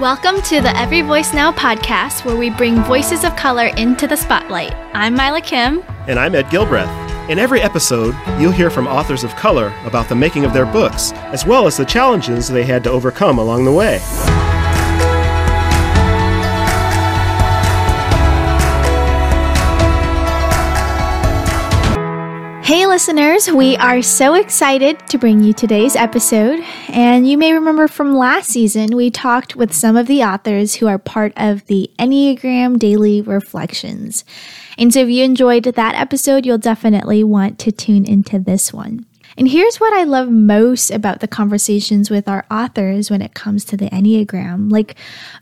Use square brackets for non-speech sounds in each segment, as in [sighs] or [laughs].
Welcome to the Every Voice Now podcast, where we bring voices of color into the spotlight. I'm Mila Kim. And I'm Ed Gilbreath. In every episode, you'll hear from authors of color about the making of their books, as well as the challenges they had to overcome along the way. Listeners, we are so excited to bring you today's episode. And you may remember from last season, we talked with some of the authors who are part of the Enneagram Daily Reflections. And so, if you enjoyed that episode, you'll definitely want to tune into this one. And here's what I love most about the conversations with our authors when it comes to the Enneagram. Like,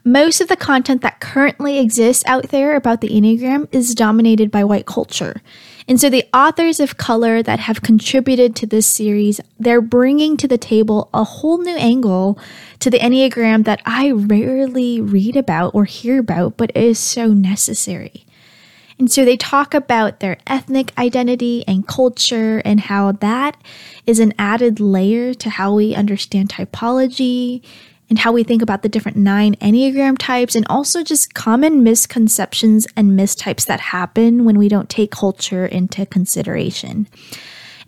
most of the content that currently exists out there about the Enneagram is dominated by white culture. And so the authors of color that have contributed to this series, they're bringing to the table a whole new angle to the Enneagram that I rarely read about or hear about, but is so necessary. And so they talk about their ethnic identity and culture and how that is an added layer to how we understand typology and how we think about the different nine Enneagram types and also just common misconceptions and mistypes that happen when we don't take culture into consideration.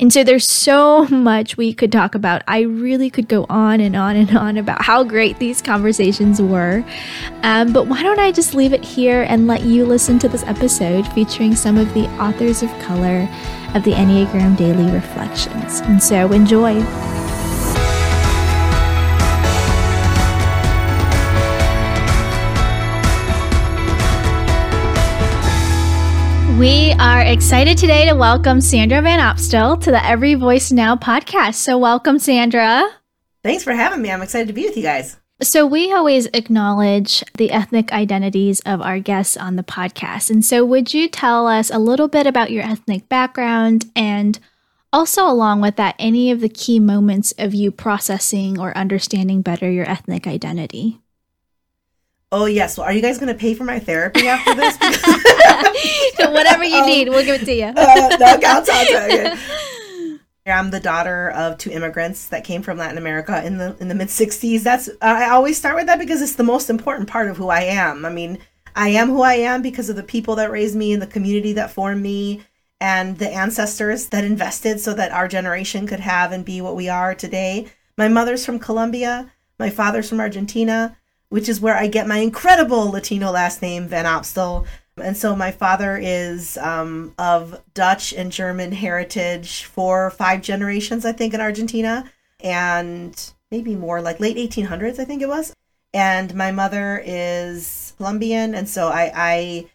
And so there's so much we could talk about. I really could go on and on and on about how great these conversations were. Um, but why don't I just leave it here and let you listen to this episode featuring some of the authors of color of the Enneagram Daily Reflections. And so enjoy. We are excited today to welcome Sandra Van Opstal to the Every Voice Now podcast. So, welcome, Sandra. Thanks for having me. I'm excited to be with you guys. So, we always acknowledge the ethnic identities of our guests on the podcast. And so, would you tell us a little bit about your ethnic background and also, along with that, any of the key moments of you processing or understanding better your ethnic identity? Oh yes. Well, are you guys going to pay for my therapy after this? [laughs] [laughs] Whatever you um, need, we'll give it to you. uh, no, I'll talk to you. I'm the daughter of two immigrants that came from Latin America in the in the mid '60s. That's uh, I always start with that because it's the most important part of who I am. I mean, I am who I am because of the people that raised me and the community that formed me and the ancestors that invested so that our generation could have and be what we are today. My mother's from Colombia. My father's from Argentina which is where I get my incredible Latino last name, Van Opstal. And so my father is um, of Dutch and German heritage for five generations, I think, in Argentina, and maybe more, like late 1800s, I think it was. And my mother is Colombian, and so I, I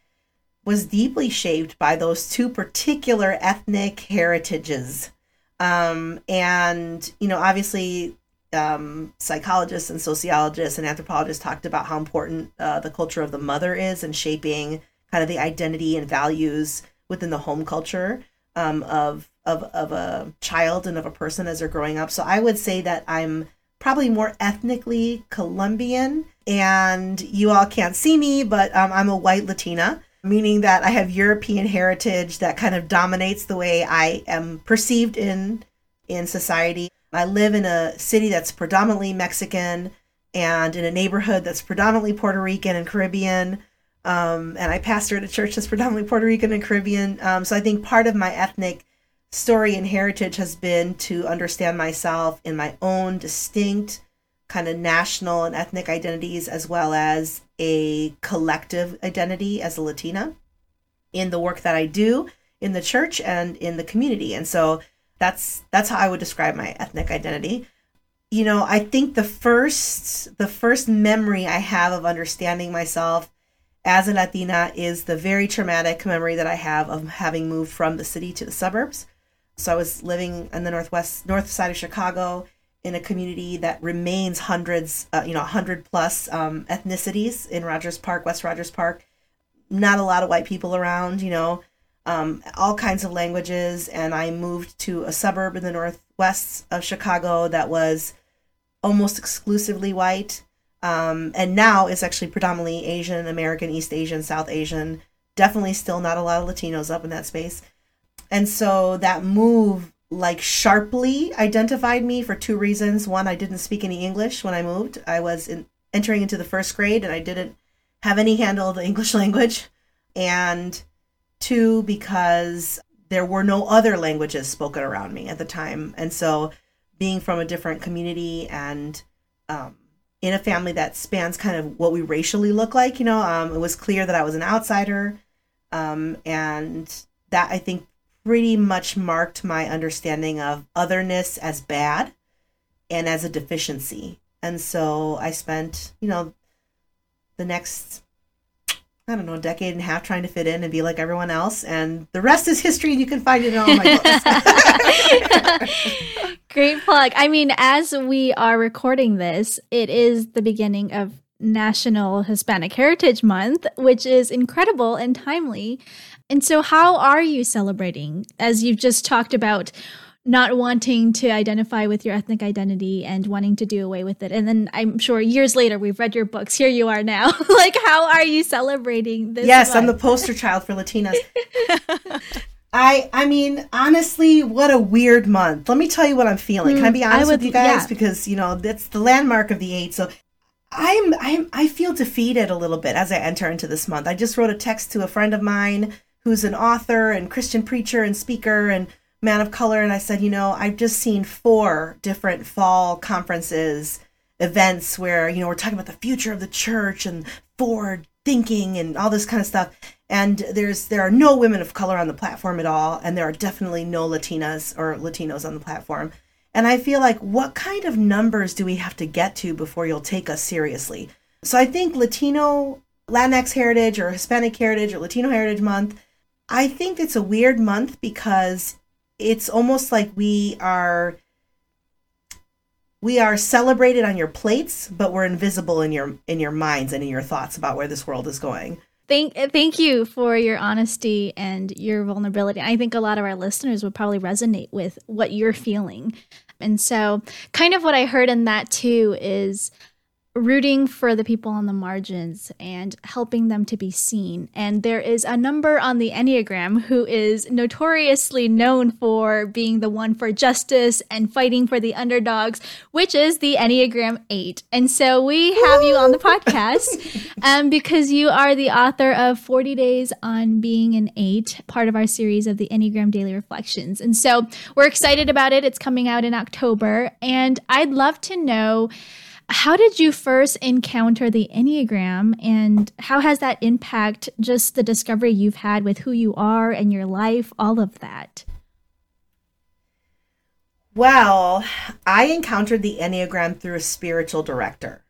was deeply shaped by those two particular ethnic heritages. Um, and you know, obviously, um, psychologists and sociologists and anthropologists talked about how important uh, the culture of the mother is in shaping kind of the identity and values within the home culture um, of, of of a child and of a person as they're growing up. So I would say that I'm probably more ethnically Colombian, and you all can't see me, but um, I'm a white Latina. Meaning that I have European heritage that kind of dominates the way I am perceived in in society. I live in a city that's predominantly Mexican and in a neighborhood that's predominantly Puerto Rican and Caribbean. Um, and I pastor at a church that's predominantly Puerto Rican and Caribbean. Um, so I think part of my ethnic story and heritage has been to understand myself in my own distinct kind of national and ethnic identities as well as a collective identity as a Latina in the work that I do in the church and in the community. And so that's that's how I would describe my ethnic identity. You know, I think the first the first memory I have of understanding myself as a Latina is the very traumatic memory that I have of having moved from the city to the suburbs. So I was living in the northwest north side of Chicago in a community that remains hundreds, uh, you know, hundred plus um, ethnicities in Rogers Park, West Rogers Park. Not a lot of white people around, you know um, all kinds of languages, and I moved to a suburb in the northwest of Chicago that was almost exclusively white. Um, and now it's actually predominantly Asian, American, East Asian, South Asian. Definitely still not a lot of Latinos up in that space. And so that move like sharply identified me for two reasons. One, I didn't speak any English when I moved. I was in entering into the first grade and I didn't have any handle of the English [laughs] language. And two, because there were no other languages spoken around me at the time. And so being from a different community and um, in a family that spans kind of what we racially look like, you know, um, it was clear that I was an outsider. Um, and that I think pretty much marked my understanding of otherness as bad and as a deficiency. And so I spent, you know, the next I don't know, a decade and a half trying to fit in and be like everyone else. And the rest is history, and you can find it in all my books. [laughs] [laughs] Great plug. I mean, as we are recording this, it is the beginning of National Hispanic Heritage Month, which is incredible and timely. And so, how are you celebrating? As you've just talked about not wanting to identify with your ethnic identity and wanting to do away with it. And then I'm sure years later we've read your books. Here you are now. [laughs] like how are you celebrating this? Yes, month? I'm the poster child for Latinas. [laughs] I I mean, honestly, what a weird month. Let me tell you what I'm feeling. Can I be mm, honest I would, with you guys? Yeah. Because, you know, that's the landmark of the eight. So I'm I'm I feel defeated a little bit as I enter into this month. I just wrote a text to a friend of mine who's an author and Christian preacher and speaker and man of color and I said, you know, I've just seen four different fall conferences, events where, you know, we're talking about the future of the church and forward thinking and all this kind of stuff. And there's there are no women of color on the platform at all, and there are definitely no Latinas or Latinos on the platform. And I feel like what kind of numbers do we have to get to before you'll take us seriously? So I think Latino Latinx Heritage or Hispanic Heritage or Latino Heritage Month, I think it's a weird month because it's almost like we are we are celebrated on your plates but we're invisible in your in your minds and in your thoughts about where this world is going. Thank thank you for your honesty and your vulnerability. I think a lot of our listeners would probably resonate with what you're feeling. And so kind of what i heard in that too is rooting for the people on the margins and helping them to be seen. And there is a number on the Enneagram who is notoriously known for being the one for justice and fighting for the underdogs, which is the Enneagram 8. And so we have Woo! you on the podcast [laughs] um, because you are the author of 40 Days on Being an 8, part of our series of the Enneagram Daily Reflections. And so we're excited about it. It's coming out in October. And I'd love to know how did you first encounter the Enneagram and how has that impact just the discovery you've had with who you are and your life, all of that? Well, I encountered the Enneagram through a spiritual director.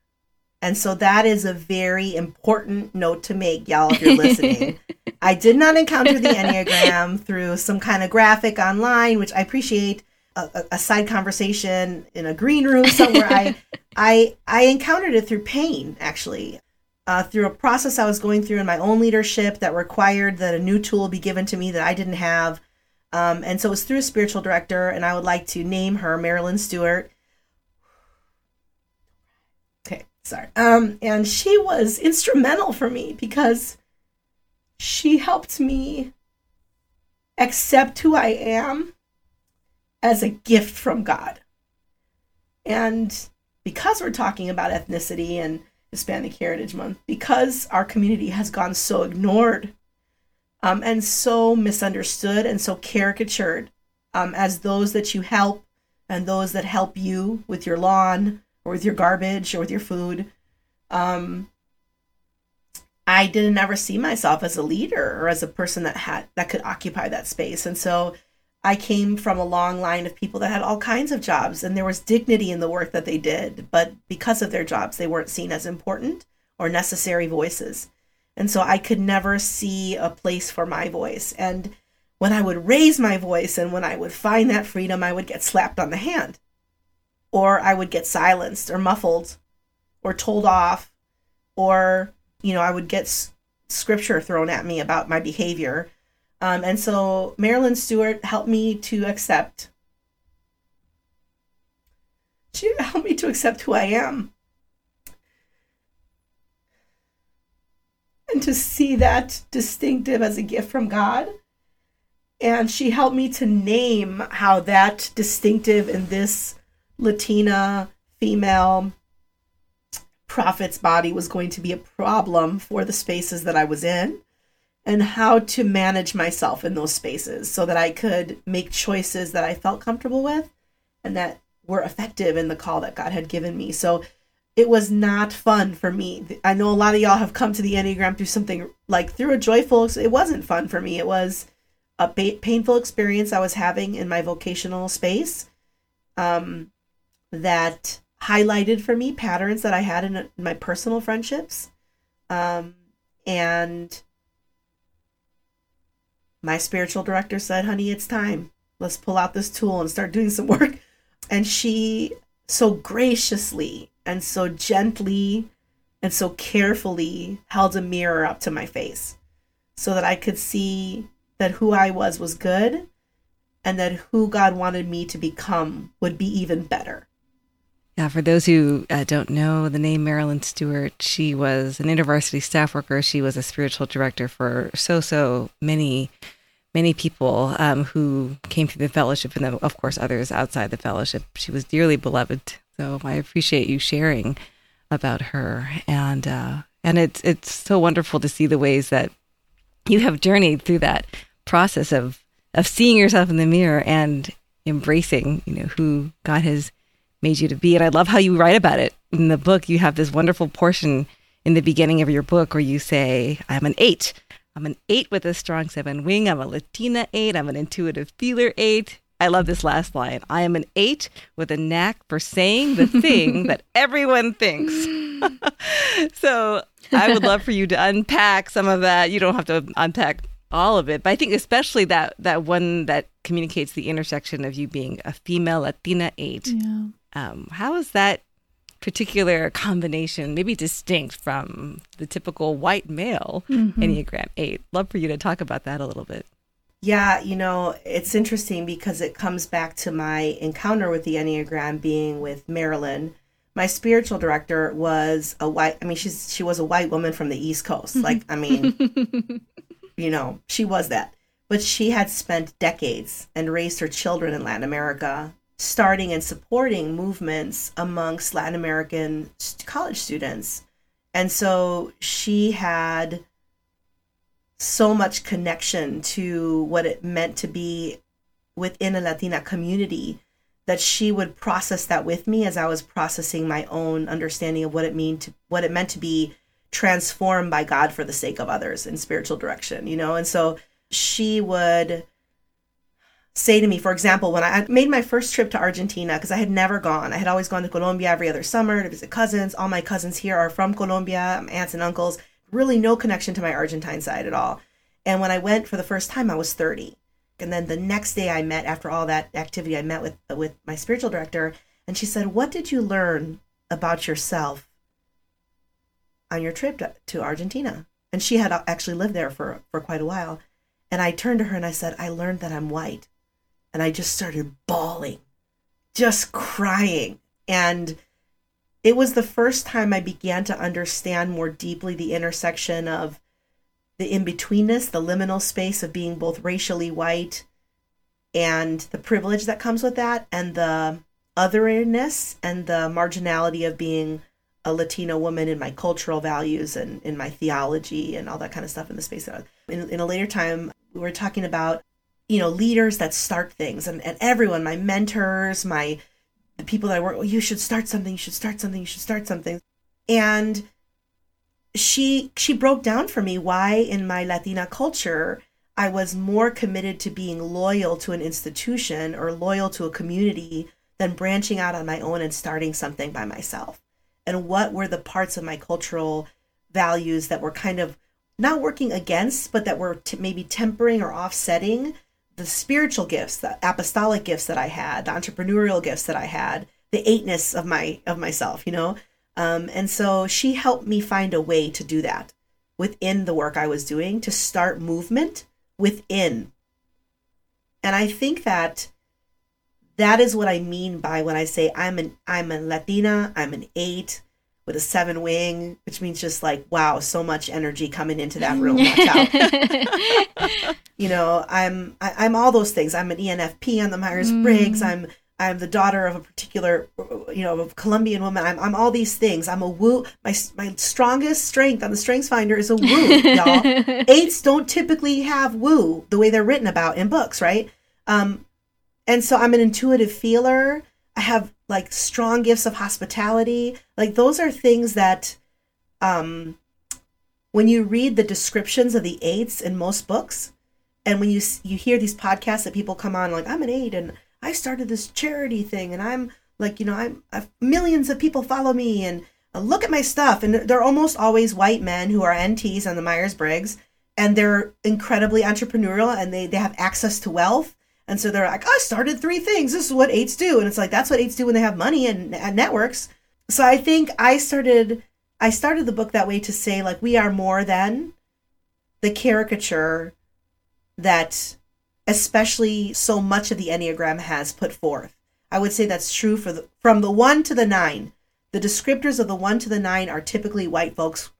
And so that is a very important note to make, y'all, if you're listening. [laughs] I did not encounter the Enneagram through some kind of graphic online, which I appreciate a, a side conversation in a green room somewhere. I, [laughs] I, I encountered it through pain, actually, uh, through a process I was going through in my own leadership that required that a new tool be given to me that I didn't have. Um, and so it was through a spiritual director, and I would like to name her Marilyn Stewart. Okay, sorry. Um, and she was instrumental for me because she helped me accept who I am as a gift from God. And because we're talking about ethnicity and Hispanic Heritage Month, because our community has gone so ignored um, and so misunderstood and so caricatured um, as those that you help and those that help you with your lawn or with your garbage or with your food. Um, I didn't ever see myself as a leader or as a person that had that could occupy that space. And so I came from a long line of people that had all kinds of jobs and there was dignity in the work that they did, but because of their jobs, they weren't seen as important or necessary voices. And so I could never see a place for my voice. And when I would raise my voice and when I would find that freedom, I would get slapped on the hand, or I would get silenced or muffled or told off, or, you know, I would get s- scripture thrown at me about my behavior um, and so Marilyn Stewart helped me to accept. She helped me to accept who I am. And to see that distinctive as a gift from God. And she helped me to name how that distinctive in this Latina female prophet's body was going to be a problem for the spaces that I was in and how to manage myself in those spaces so that I could make choices that I felt comfortable with and that were effective in the call that God had given me. So it was not fun for me. I know a lot of y'all have come to the Enneagram through something like through a joyful, it wasn't fun for me. It was a ba- painful experience I was having in my vocational space um, that highlighted for me patterns that I had in, in my personal friendships. Um, and my spiritual director said, honey, it's time. Let's pull out this tool and start doing some work. And she so graciously and so gently and so carefully held a mirror up to my face so that I could see that who I was was good and that who God wanted me to become would be even better. Yeah, for those who uh, don't know the name Marilyn Stewart, she was an university staff worker. She was a spiritual director for so, so many, many people um, who came through the fellowship, and then, of course, others outside the fellowship. She was dearly beloved. So I appreciate you sharing about her, and uh, and it's it's so wonderful to see the ways that you have journeyed through that process of of seeing yourself in the mirror and embracing, you know, who God has made you to be. And I love how you write about it in the book. You have this wonderful portion in the beginning of your book where you say, I'm an eight. I'm an eight with a strong seven wing. I'm a Latina eight. I'm an intuitive feeler eight. I love this last line. I am an eight with a knack for saying the [laughs] thing that everyone thinks. [laughs] so I would love for you to unpack some of that. You don't have to unpack all of it, but I think especially that that one that communicates the intersection of you being a female Latina eight. Yeah. Um, how is that particular combination maybe distinct from the typical white male mm-hmm. Enneagram eight? Love for you to talk about that a little bit. Yeah, you know, it's interesting because it comes back to my encounter with the Enneagram being with Marilyn. My spiritual director was a white I mean she's she was a white woman from the East Coast. Like, I mean, [laughs] you know, she was that. But she had spent decades and raised her children in Latin America, starting and supporting movements amongst Latin American college students. And so she had so much connection to what it meant to be within a Latina community that she would process that with me as I was processing my own understanding of what it mean to what it meant to be transformed by God for the sake of others in spiritual direction, you know? And so she would say to me, for example, when I made my first trip to Argentina, because I had never gone, I had always gone to Colombia every other summer to visit cousins. All my cousins here are from Colombia, aunts and uncles really no connection to my Argentine side at all. And when I went for the first time, I was 30. And then the next day I met after all that activity, I met with with my spiritual director and she said, "What did you learn about yourself on your trip to, to Argentina?" And she had uh, actually lived there for for quite a while. And I turned to her and I said, "I learned that I'm white." And I just started bawling, just crying. And it was the first time I began to understand more deeply the intersection of the in betweenness, the liminal space of being both racially white and the privilege that comes with that, and the otherness and the marginality of being a Latina woman in my cultural values and in my theology and all that kind of stuff in the space. In, in a later time, we were talking about, you know, leaders that start things and, and everyone, my mentors, my the people that I work with, you should start something, you should start something, you should start something. And she she broke down for me why in my Latina culture I was more committed to being loyal to an institution or loyal to a community than branching out on my own and starting something by myself. And what were the parts of my cultural values that were kind of not working against, but that were t- maybe tempering or offsetting the spiritual gifts, the apostolic gifts that I had, the entrepreneurial gifts that I had, the eightness of my of myself, you know. Um, and so she helped me find a way to do that within the work I was doing to start movement within. And I think that that is what I mean by when I say I'm an I'm a Latina, I'm an eight, with a seven wing, which means just like, wow, so much energy coming into that room. [laughs] [laughs] you know, I'm I, am i am all those things. I'm an ENFP on the Myers Briggs. Mm. I'm I'm the daughter of a particular, you know, a Colombian woman. I'm, I'm all these things. I'm a woo. My my strongest strength on the Strengths Finder is a woo, y'all. [laughs] Eights don't typically have woo the way they're written about in books, right? Um, and so I'm an intuitive feeler. I have like strong gifts of hospitality. Like those are things that, um, when you read the descriptions of the eights in most books, and when you you hear these podcasts that people come on like I'm an eight and I started this charity thing and I'm like, you know, I'm I've, millions of people follow me and uh, look at my stuff. And they're almost always white men who are NTs on the Myers Briggs and they're incredibly entrepreneurial and they, they have access to wealth. And so they're like, I started three things. This is what eights do. And it's like, that's what eights do when they have money and, and networks. So I think I started, I started the book that way to say like, we are more than the caricature that especially so much of the Enneagram has put forth. I would say that's true for the, from the 1 to the 9. The descriptors of the 1 to the 9 are typically white folks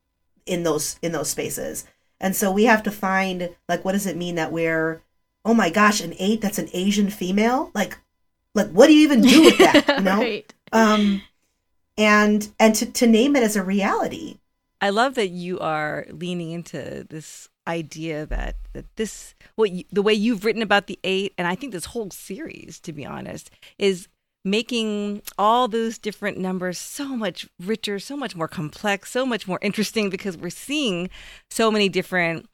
in those in those spaces. And so we have to find like what does it mean that we're oh my gosh, an 8 that's an Asian female? Like like what do you even do with that, you [laughs] know? right. Um and and to to name it as a reality. I love that you are leaning into this idea that that this what you, the way you've written about the eight and i think this whole series to be honest is making all those different numbers so much richer so much more complex so much more interesting because we're seeing so many different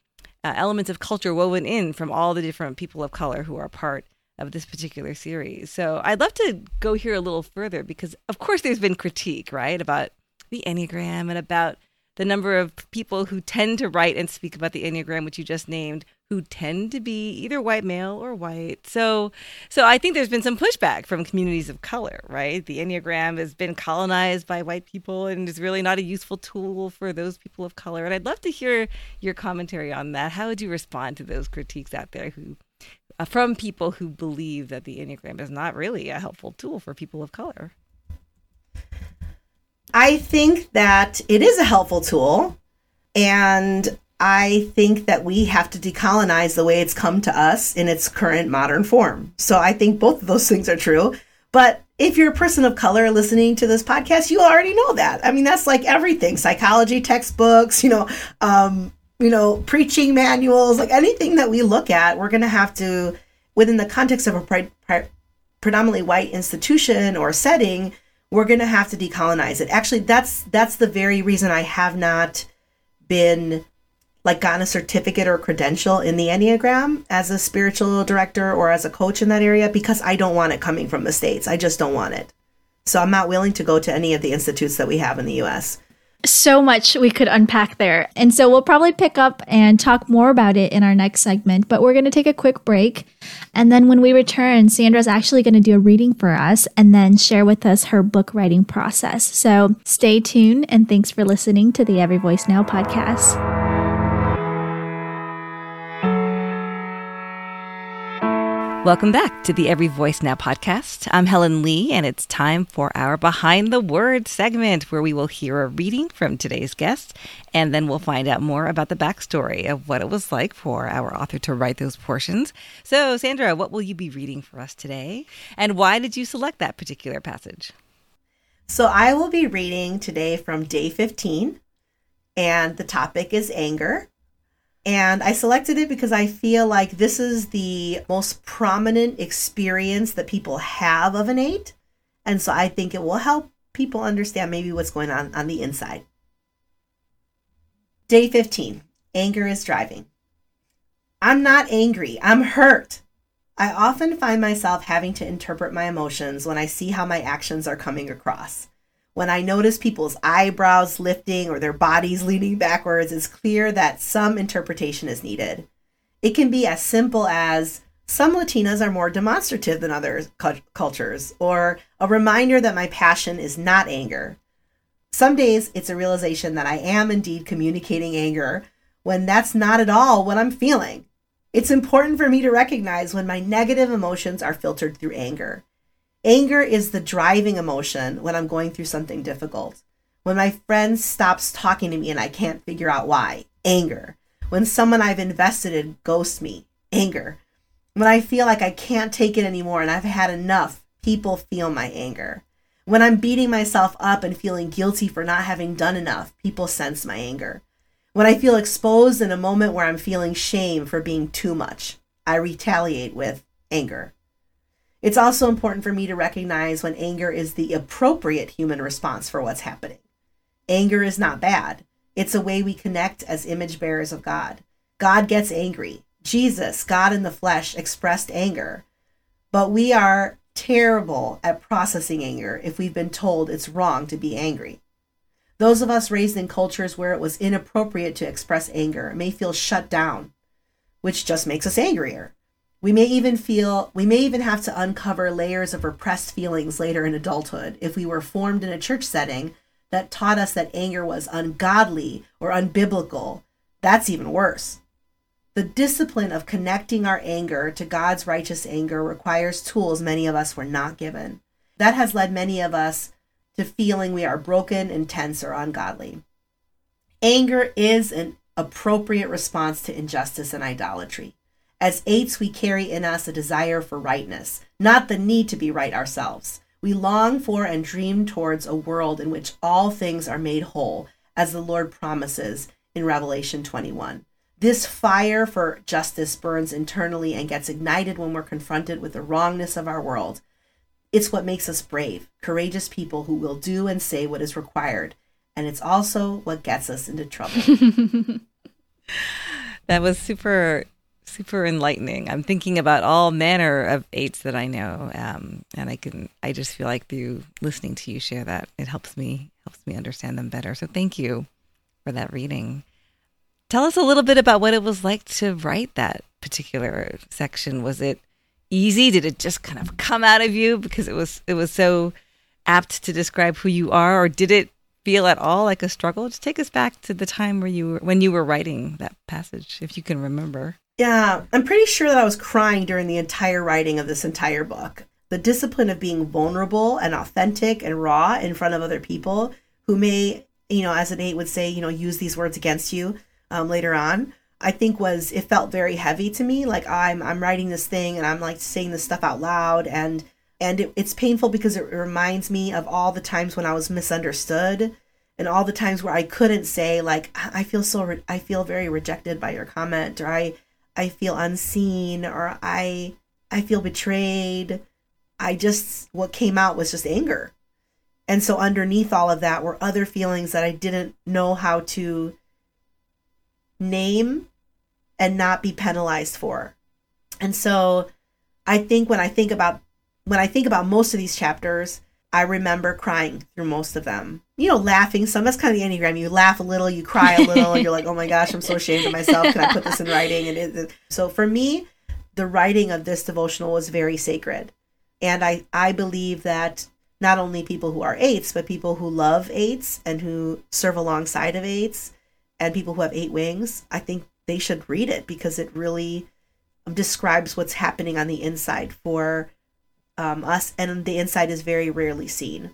uh, elements of culture woven in from all the different people of color who are part of this particular series. So i'd love to go here a little further because of course there's been critique right about the enneagram and about the number of people who tend to write and speak about the Enneagram, which you just named, who tend to be either white male or white. So so I think there's been some pushback from communities of color, right? The Enneagram has been colonized by white people and is really not a useful tool for those people of color. And I'd love to hear your commentary on that. How would you respond to those critiques out there who uh, from people who believe that the Enneagram is not really a helpful tool for people of color? I think that it is a helpful tool. And I think that we have to decolonize the way it's come to us in its current modern form. So I think both of those things are true. But if you're a person of color listening to this podcast, you already know that. I mean, that's like everything psychology textbooks, you know, um, you know, preaching manuals, like anything that we look at, we're going to have to, within the context of a pre- pre- predominantly white institution or setting, we're going to have to decolonize it. Actually, that's that's the very reason I have not been like gotten a certificate or credential in the Enneagram as a spiritual director or as a coach in that area because I don't want it coming from the states. I just don't want it. So I'm not willing to go to any of the institutes that we have in the US so much we could unpack there. And so we'll probably pick up and talk more about it in our next segment, but we're going to take a quick break. And then when we return, Sandra's actually going to do a reading for us and then share with us her book writing process. So stay tuned and thanks for listening to the Every Voice Now podcast. Welcome back to the Every Voice Now podcast. I'm Helen Lee, and it's time for our Behind the Word segment where we will hear a reading from today's guest, and then we'll find out more about the backstory of what it was like for our author to write those portions. So, Sandra, what will you be reading for us today, and why did you select that particular passage? So, I will be reading today from day 15, and the topic is anger. And I selected it because I feel like this is the most prominent experience that people have of an eight. And so I think it will help people understand maybe what's going on on the inside. Day 15 Anger is driving. I'm not angry, I'm hurt. I often find myself having to interpret my emotions when I see how my actions are coming across. When I notice people's eyebrows lifting or their bodies leaning backwards, it's clear that some interpretation is needed. It can be as simple as some Latinas are more demonstrative than other cultures, or a reminder that my passion is not anger. Some days it's a realization that I am indeed communicating anger when that's not at all what I'm feeling. It's important for me to recognize when my negative emotions are filtered through anger. Anger is the driving emotion when I'm going through something difficult. When my friend stops talking to me and I can't figure out why, anger. When someone I've invested in ghosts me, anger. When I feel like I can't take it anymore and I've had enough, people feel my anger. When I'm beating myself up and feeling guilty for not having done enough, people sense my anger. When I feel exposed in a moment where I'm feeling shame for being too much, I retaliate with anger. It's also important for me to recognize when anger is the appropriate human response for what's happening. Anger is not bad. It's a way we connect as image bearers of God. God gets angry. Jesus, God in the flesh, expressed anger. But we are terrible at processing anger if we've been told it's wrong to be angry. Those of us raised in cultures where it was inappropriate to express anger may feel shut down, which just makes us angrier. We may even feel, we may even have to uncover layers of repressed feelings later in adulthood if we were formed in a church setting that taught us that anger was ungodly or unbiblical. That's even worse. The discipline of connecting our anger to God's righteous anger requires tools many of us were not given. That has led many of us to feeling we are broken, intense, or ungodly. Anger is an appropriate response to injustice and idolatry. As eights, we carry in us a desire for rightness, not the need to be right ourselves. We long for and dream towards a world in which all things are made whole, as the Lord promises in Revelation 21. This fire for justice burns internally and gets ignited when we're confronted with the wrongness of our world. It's what makes us brave, courageous people who will do and say what is required. And it's also what gets us into trouble. [laughs] that was super, super enlightening. I'm thinking about all manner of eights that I know. Um, and I can, I just feel like through listening to you share that, it helps me, helps me understand them better. So thank you for that reading. Tell us a little bit about what it was like to write that particular section. Was it easy? Did it just kind of come out of you because it was it was so apt to describe who you are, or did it feel at all like a struggle? Just take us back to the time where you were when you were writing that passage, if you can remember. Yeah, I'm pretty sure that I was crying during the entire writing of this entire book. The discipline of being vulnerable and authentic and raw in front of other people who may, you know, as an eight would say, you know, use these words against you um, later on, I think was it felt very heavy to me. Like I'm I'm writing this thing and I'm like saying this stuff out loud and and it, it's painful because it reminds me of all the times when I was misunderstood and all the times where I couldn't say like I feel so re- I feel very rejected by your comment or I I feel unseen or I I feel betrayed. I just what came out was just anger. And so underneath all of that were other feelings that I didn't know how to name and not be penalized for. And so I think when I think about when I think about most of these chapters, I remember crying through most of them. You know, laughing some. That's kind of the Enneagram. You laugh a little, you cry a [laughs] little, and you're like, oh my gosh, I'm so ashamed of myself. Can I put this in writing? And it, so for me, the writing of this devotional was very sacred. And I, I believe that not only people who are eights, but people who love eights and who serve alongside of eights and people who have eight wings, I think they should read it because it really describes what's happening on the inside for um, us, and the inside is very rarely seen.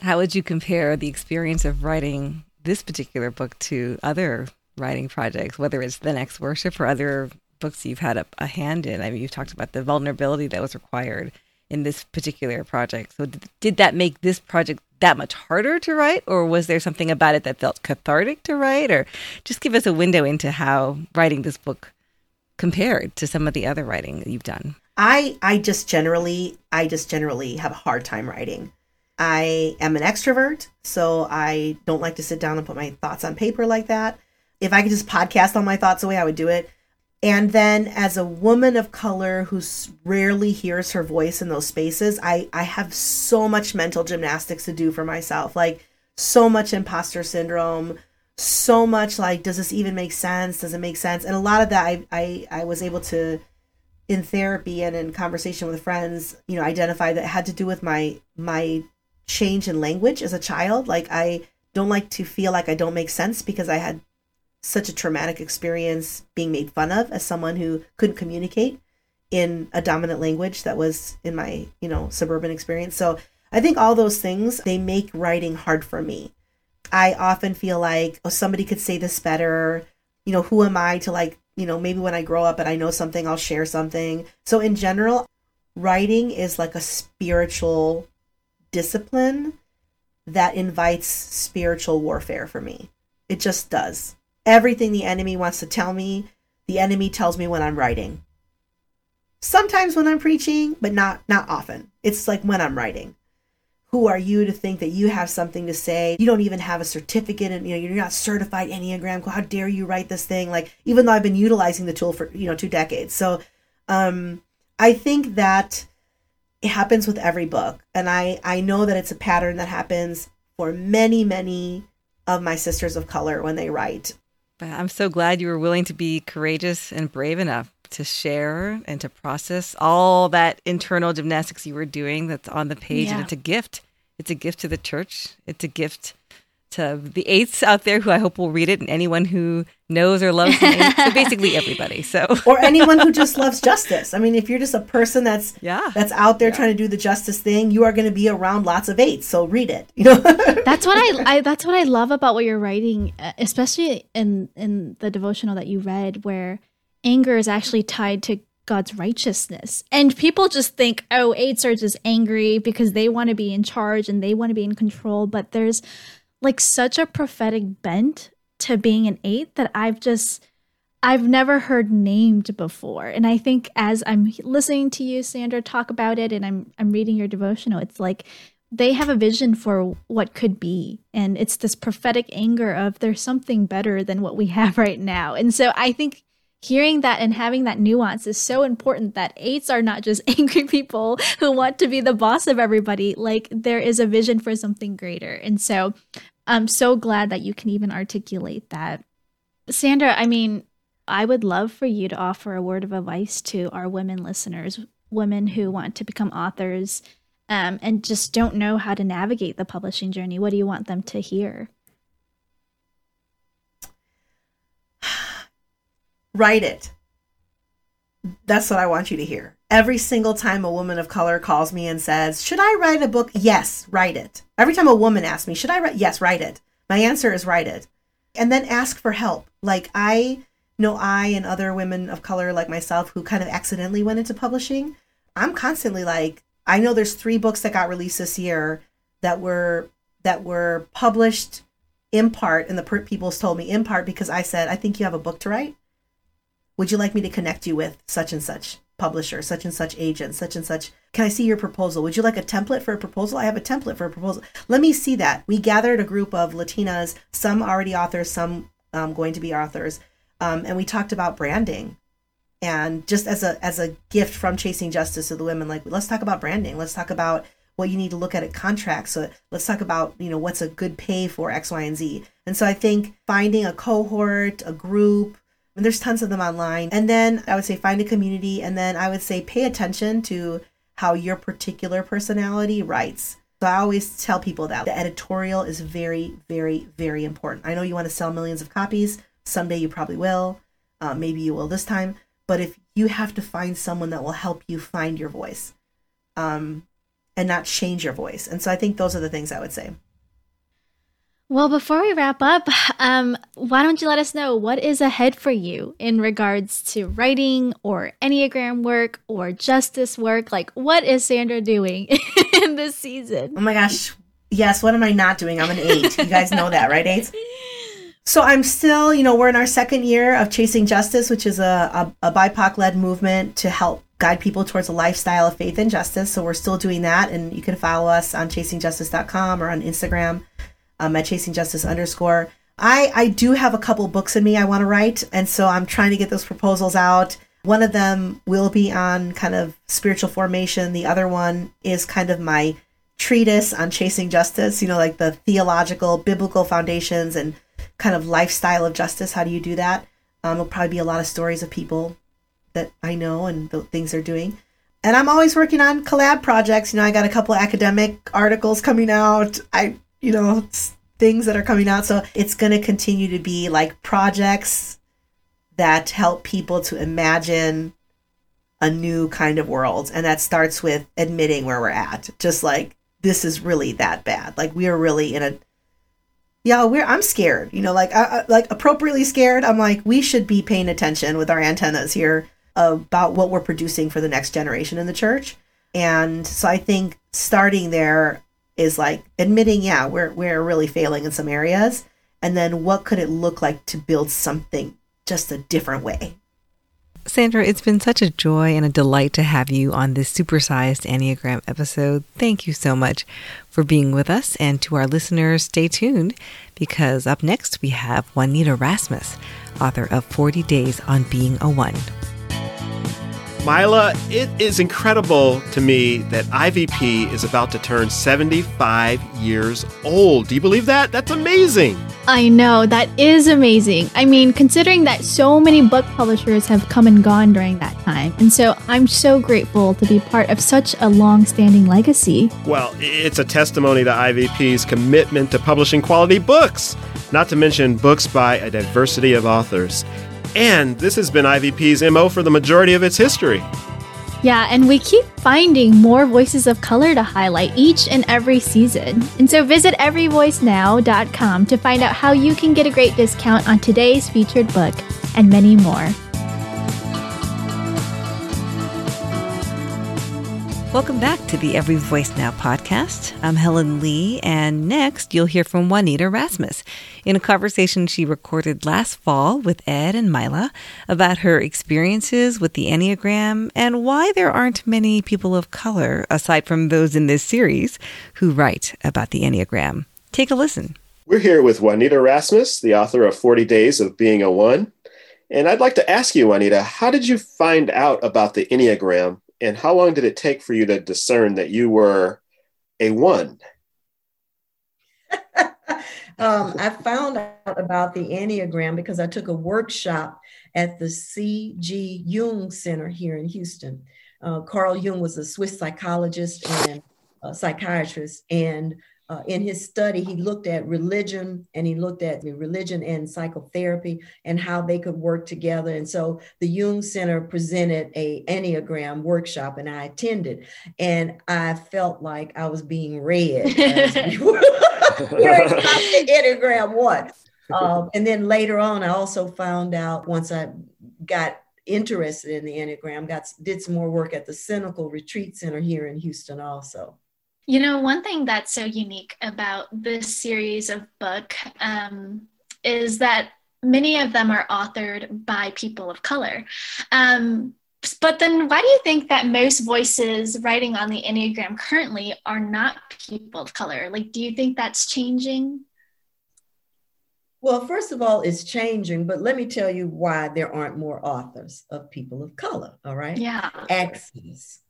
How would you compare the experience of writing this particular book to other writing projects, whether it's The Next Worship or other books you've had a, a hand in? I mean, you've talked about the vulnerability that was required in this particular project. So, did that make this project that much harder to write, or was there something about it that felt cathartic to write? Or just give us a window into how writing this book compared to some of the other writing that you've done. I I just generally I just generally have a hard time writing. I am an extrovert, so I don't like to sit down and put my thoughts on paper like that. If I could just podcast all my thoughts away, I would do it. And then as a woman of color who rarely hears her voice in those spaces, I, I have so much mental gymnastics to do for myself. Like so much imposter syndrome, so much like, does this even make sense? Does it make sense? And a lot of that I, I, I was able to in therapy and in conversation with friends, you know, identify that had to do with my my change in language as a child. Like I don't like to feel like I don't make sense because I had such a traumatic experience being made fun of as someone who couldn't communicate in a dominant language that was in my you know suburban experience. So i think all those things they make writing hard for me. I often feel like oh somebody could say this better. You know who am i to like you know maybe when i grow up and i know something i'll share something so in general writing is like a spiritual discipline that invites spiritual warfare for me. It just does. Everything the enemy wants to tell me, the enemy tells me when I'm writing. Sometimes when I'm preaching, but not not often. It's like when I'm writing. Who are you to think that you have something to say? You don't even have a certificate and you know you're not certified Enneagram. How dare you write this thing? Like even though I've been utilizing the tool for, you know, two decades. So um I think that it happens with every book and i i know that it's a pattern that happens for many many of my sisters of color when they write but i'm so glad you were willing to be courageous and brave enough to share and to process all that internal gymnastics you were doing that's on the page yeah. and it's a gift it's a gift to the church it's a gift to the eights out there who I hope will read it, and anyone who knows or loves me. so basically [laughs] everybody. So or anyone who just loves justice. I mean, if you're just a person that's yeah that's out there yeah. trying to do the justice thing, you are going to be around lots of eights. So read it. You know. [laughs] that's what I, I that's what I love about what you're writing, uh, especially in in the devotional that you read, where anger is actually tied to God's righteousness. And people just think, oh, eights are angry because they want to be in charge and they want to be in control. But there's like such a prophetic bent to being an eight that I've just I've never heard named before. And I think as I'm listening to you, Sandra, talk about it and I'm I'm reading your devotional, it's like they have a vision for what could be. And it's this prophetic anger of there's something better than what we have right now. And so I think hearing that and having that nuance is so important that eights are not just [laughs] angry people who want to be the boss of everybody. Like there is a vision for something greater. And so I'm so glad that you can even articulate that. Sandra, I mean, I would love for you to offer a word of advice to our women listeners, women who want to become authors um, and just don't know how to navigate the publishing journey. What do you want them to hear? Write it. That's what I want you to hear. Every single time a woman of color calls me and says, Should I write a book? Yes, write it. Every time a woman asks me, Should I write? Yes, write it. My answer is write it. And then ask for help. Like I know I and other women of color like myself who kind of accidentally went into publishing, I'm constantly like, I know there's three books that got released this year that were that were published in part, and the per- people told me in part because I said, I think you have a book to write. Would you like me to connect you with such and such? publisher, such and such agent, such and such. Can I see your proposal? Would you like a template for a proposal? I have a template for a proposal. Let me see that. We gathered a group of Latinas, some already authors, some um, going to be authors, um, and we talked about branding. And just as a as a gift from Chasing Justice to the women, like let's talk about branding. Let's talk about what you need to look at at contracts. So let's talk about you know what's a good pay for X, Y, and Z. And so I think finding a cohort, a group, and there's tons of them online. And then I would say find a community. And then I would say pay attention to how your particular personality writes. So I always tell people that the editorial is very, very, very important. I know you want to sell millions of copies. Someday you probably will. Uh, maybe you will this time. But if you have to find someone that will help you find your voice um, and not change your voice. And so I think those are the things I would say. Well, before we wrap up, um, why don't you let us know what is ahead for you in regards to writing or Enneagram work or justice work? Like, what is Sandra doing [laughs] in this season? Oh my gosh. Yes, what am I not doing? I'm an eight. you guys know that, right, eight? So I'm still, you know, we're in our second year of Chasing Justice, which is a, a, a BIPOC led movement to help guide people towards a lifestyle of faith and justice. So we're still doing that. And you can follow us on chasingjustice.com or on Instagram um, at chasing justice underscore. I, I do have a couple books in me I want to write, and so I'm trying to get those proposals out. One of them will be on kind of spiritual formation. The other one is kind of my treatise on chasing justice, you know, like the theological, biblical foundations and kind of lifestyle of justice. How do you do that? Um, it'll probably be a lot of stories of people that I know and the things they're doing. And I'm always working on collab projects. You know, I got a couple academic articles coming out. I you know, things that are coming out. So it's going to continue to be like projects that help people to imagine a new kind of world. And that starts with admitting where we're at. Just like, this is really that bad. Like, we're really in a, yeah, we're, I'm scared, you know, like, I, like appropriately scared. I'm like, we should be paying attention with our antennas here about what we're producing for the next generation in the church. And so I think starting there is like admitting, yeah, we're we're really failing in some areas. And then what could it look like to build something just a different way? Sandra, it's been such a joy and a delight to have you on this supersized Enneagram episode. Thank you so much for being with us. And to our listeners, stay tuned because up next we have Juanita Rasmus, author of 40 Days on Being a One. Mila, it is incredible to me that IVP is about to turn 75 years old. Do you believe that? That's amazing. I know, that is amazing. I mean, considering that so many book publishers have come and gone during that time. And so I'm so grateful to be part of such a long standing legacy. Well, it's a testimony to IVP's commitment to publishing quality books, not to mention books by a diversity of authors. And this has been IVP's MO for the majority of its history. Yeah, and we keep finding more voices of color to highlight each and every season. And so visit everyvoicenow.com to find out how you can get a great discount on today's featured book and many more. Welcome back to the Every Voice Now podcast. I'm Helen Lee, and next you'll hear from Juanita Rasmus in a conversation she recorded last fall with Ed and Mila about her experiences with the Enneagram and why there aren't many people of color, aside from those in this series, who write about the Enneagram. Take a listen. We're here with Juanita Rasmus, the author of 40 Days of Being a One. And I'd like to ask you, Juanita, how did you find out about the Enneagram and how long did it take for you to discern that you were a one? [laughs] um, I found out about the Enneagram because I took a workshop at the C.G. Jung Center here in Houston. Uh, Carl Jung was a Swiss psychologist and psychiatrist, and uh, in his study, he looked at religion and he looked at religion and psychotherapy and how they could work together. And so the Jung Center presented a Enneagram workshop, and I attended, and I felt like I was being read. As we were, the Enneagram what? Um, and then later on, I also found out once I got interested in the Enneagram, got did some more work at the Cenacle Retreat Center here in Houston, also. You know, one thing that's so unique about this series of book um, is that many of them are authored by people of color. Um, but then why do you think that most voices writing on the Enneagram currently are not people of color? Like, do you think that's changing? Well, first of all, it's changing, but let me tell you why there aren't more authors of people of color. All right. Yeah. Access.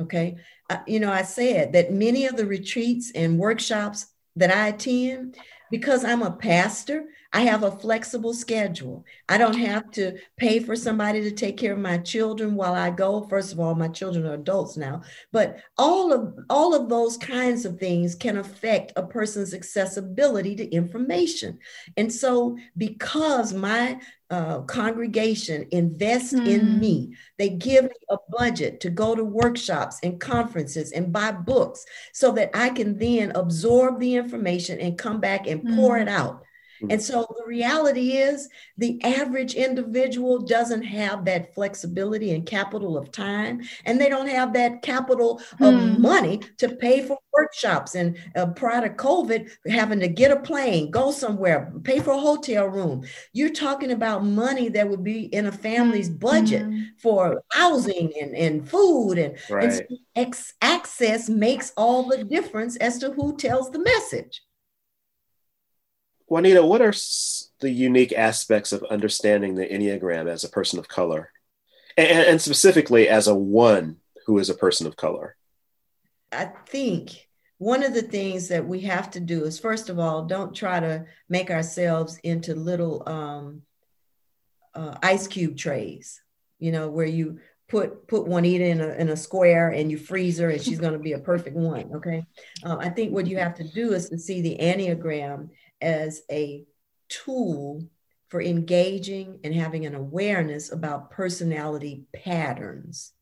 Okay. Uh, you know, I said that many of the retreats and workshops that I attend, because I'm a pastor, I have a flexible schedule. I don't have to pay for somebody to take care of my children while I go. First of all, my children are adults now, but all of all of those kinds of things can affect a person's accessibility to information. And so because my uh, congregation invest mm. in hmm. me. They give me a budget to go to workshops and conferences and buy books so that I can then absorb the information and come back and mm. pour hmm. it out. And mm-hmm. so the reality is, the average individual doesn't have that flexibility and capital of time, and they don't have that capital of hmm. money to pay for workshops. And uh, prior to COVID, having to get a plane, go somewhere, pay for a hotel room. You're talking about money that would be in a family's budget hmm. for housing and, and food. And, right. and so ex- access makes all the difference as to who tells the message. Juanita, what are the unique aspects of understanding the Enneagram as a person of color, and, and specifically as a one who is a person of color? I think one of the things that we have to do is, first of all, don't try to make ourselves into little um, uh, ice cube trays, you know, where you put put Juanita in a, in a square and you freeze her and she's going to be a perfect one. Okay. Uh, I think what you have to do is to see the Enneagram as a tool for engaging and having an awareness about personality patterns.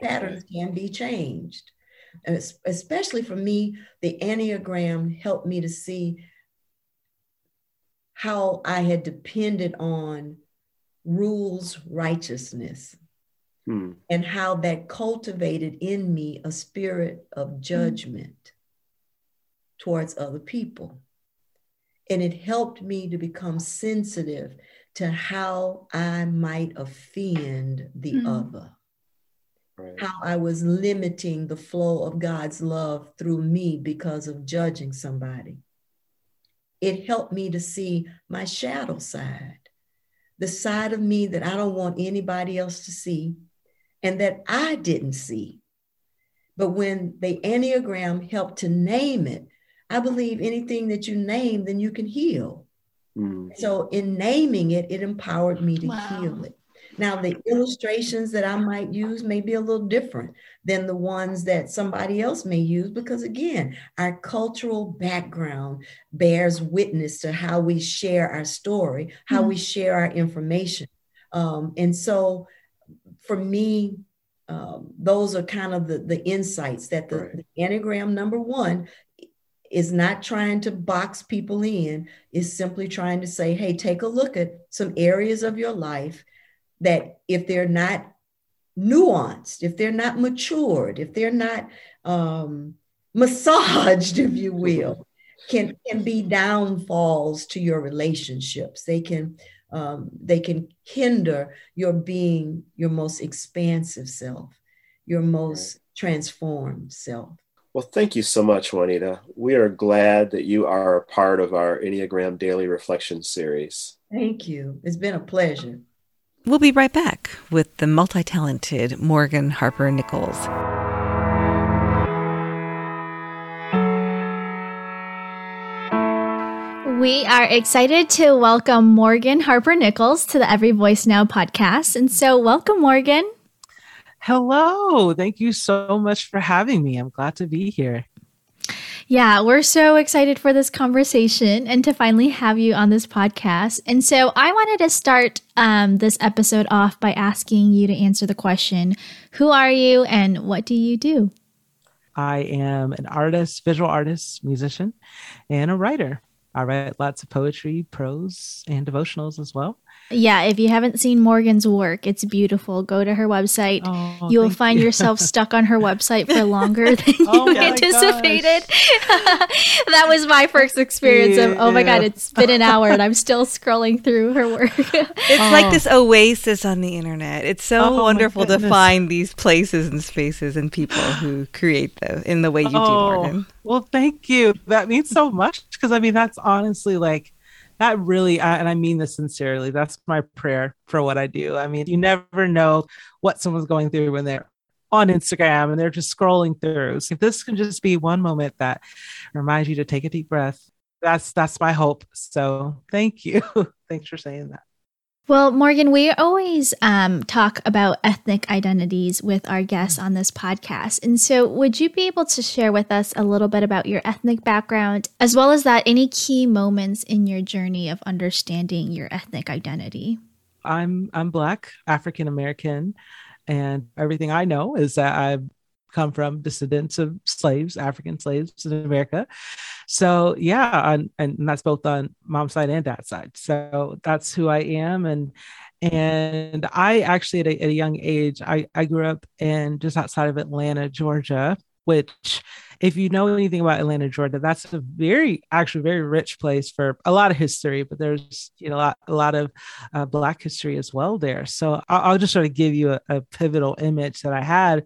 Patterns can be changed. Especially for me, the Enneagram helped me to see how I had depended on rules righteousness. hmm. and how that cultivated in me a spirit of judgment towards other people. And it helped me to become sensitive to how I might offend the mm. other. Right. How I was limiting the flow of God's love through me because of judging somebody. It helped me to see my shadow side, the side of me that I don't want anybody else to see and that I didn't see. But when the Enneagram helped to name it, I believe anything that you name, then you can heal. Mm. So in naming it, it empowered me to wow. heal it. Now, the illustrations that I might use may be a little different than the ones that somebody else may use, because again, our cultural background bears witness to how we share our story, how mm we share our information. Um, and so for me, um, those are kind of the, the insights that the, right. the Enneagram number one is not trying to box people in, is simply trying to say, hey, take a look at some areas of your life that if they're not nuanced, if they're not matured, if they're not um, massaged, [laughs] if you will, can, can be downfalls to your relationships. They can um, they can hinder your being your most expansive self, your most transformed self. Well, thank you so much, Juanita. We are glad that you are a part of our Enneagram Daily Reflection series. Thank you. It's been a pleasure. We'll be right back with the multi talented Morgan Harper Nichols. We are excited to welcome Morgan Harper Nichols to the Every Voice Now podcast. And so, welcome, Morgan. Hello. Thank you so much for having me. I'm glad to be here. Yeah, we're so excited for this conversation and to finally have you on this podcast. And so I wanted to start um, this episode off by asking you to answer the question Who are you and what do you do? I am an artist, visual artist, musician, and a writer. I write lots of poetry, prose, and devotionals as well. Yeah, if you haven't seen Morgan's work, it's beautiful. Go to her website. Oh, you will find you. yourself [laughs] stuck on her website for longer [laughs] than oh you anticipated. [laughs] that was my first experience yeah. of, oh my God, it's been an hour and I'm still scrolling through her work. it's oh. like this oh. oasis on the internet. It's so oh, wonderful to find these places and spaces and people who create them in the way you do, oh, Morgan. Well, thank you. That means so much because I mean, that's honestly like, that really uh, and i mean this sincerely that's my prayer for what i do. I mean you never know what someone's going through when they're on instagram and they're just scrolling through. So if this can just be one moment that reminds you to take a deep breath that's that's my hope. So thank you. [laughs] Thanks for saying that well, Morgan, we always um, talk about ethnic identities with our guests on this podcast. And so, would you be able to share with us a little bit about your ethnic background, as well as that any key moments in your journey of understanding your ethnic identity? I'm I'm Black, African American, and everything I know is that I've come from descendants of slaves, African slaves in America. So yeah, and, and that's both on mom's side and dad's side. So that's who I am. And and I actually at a, at a young age, I, I grew up in just outside of Atlanta, Georgia, which if you know anything about Atlanta, Georgia, that's a very, actually, very rich place for a lot of history. But there's, you know, a lot, a lot of uh, Black history as well there. So I'll, I'll just sort of give you a, a pivotal image that I had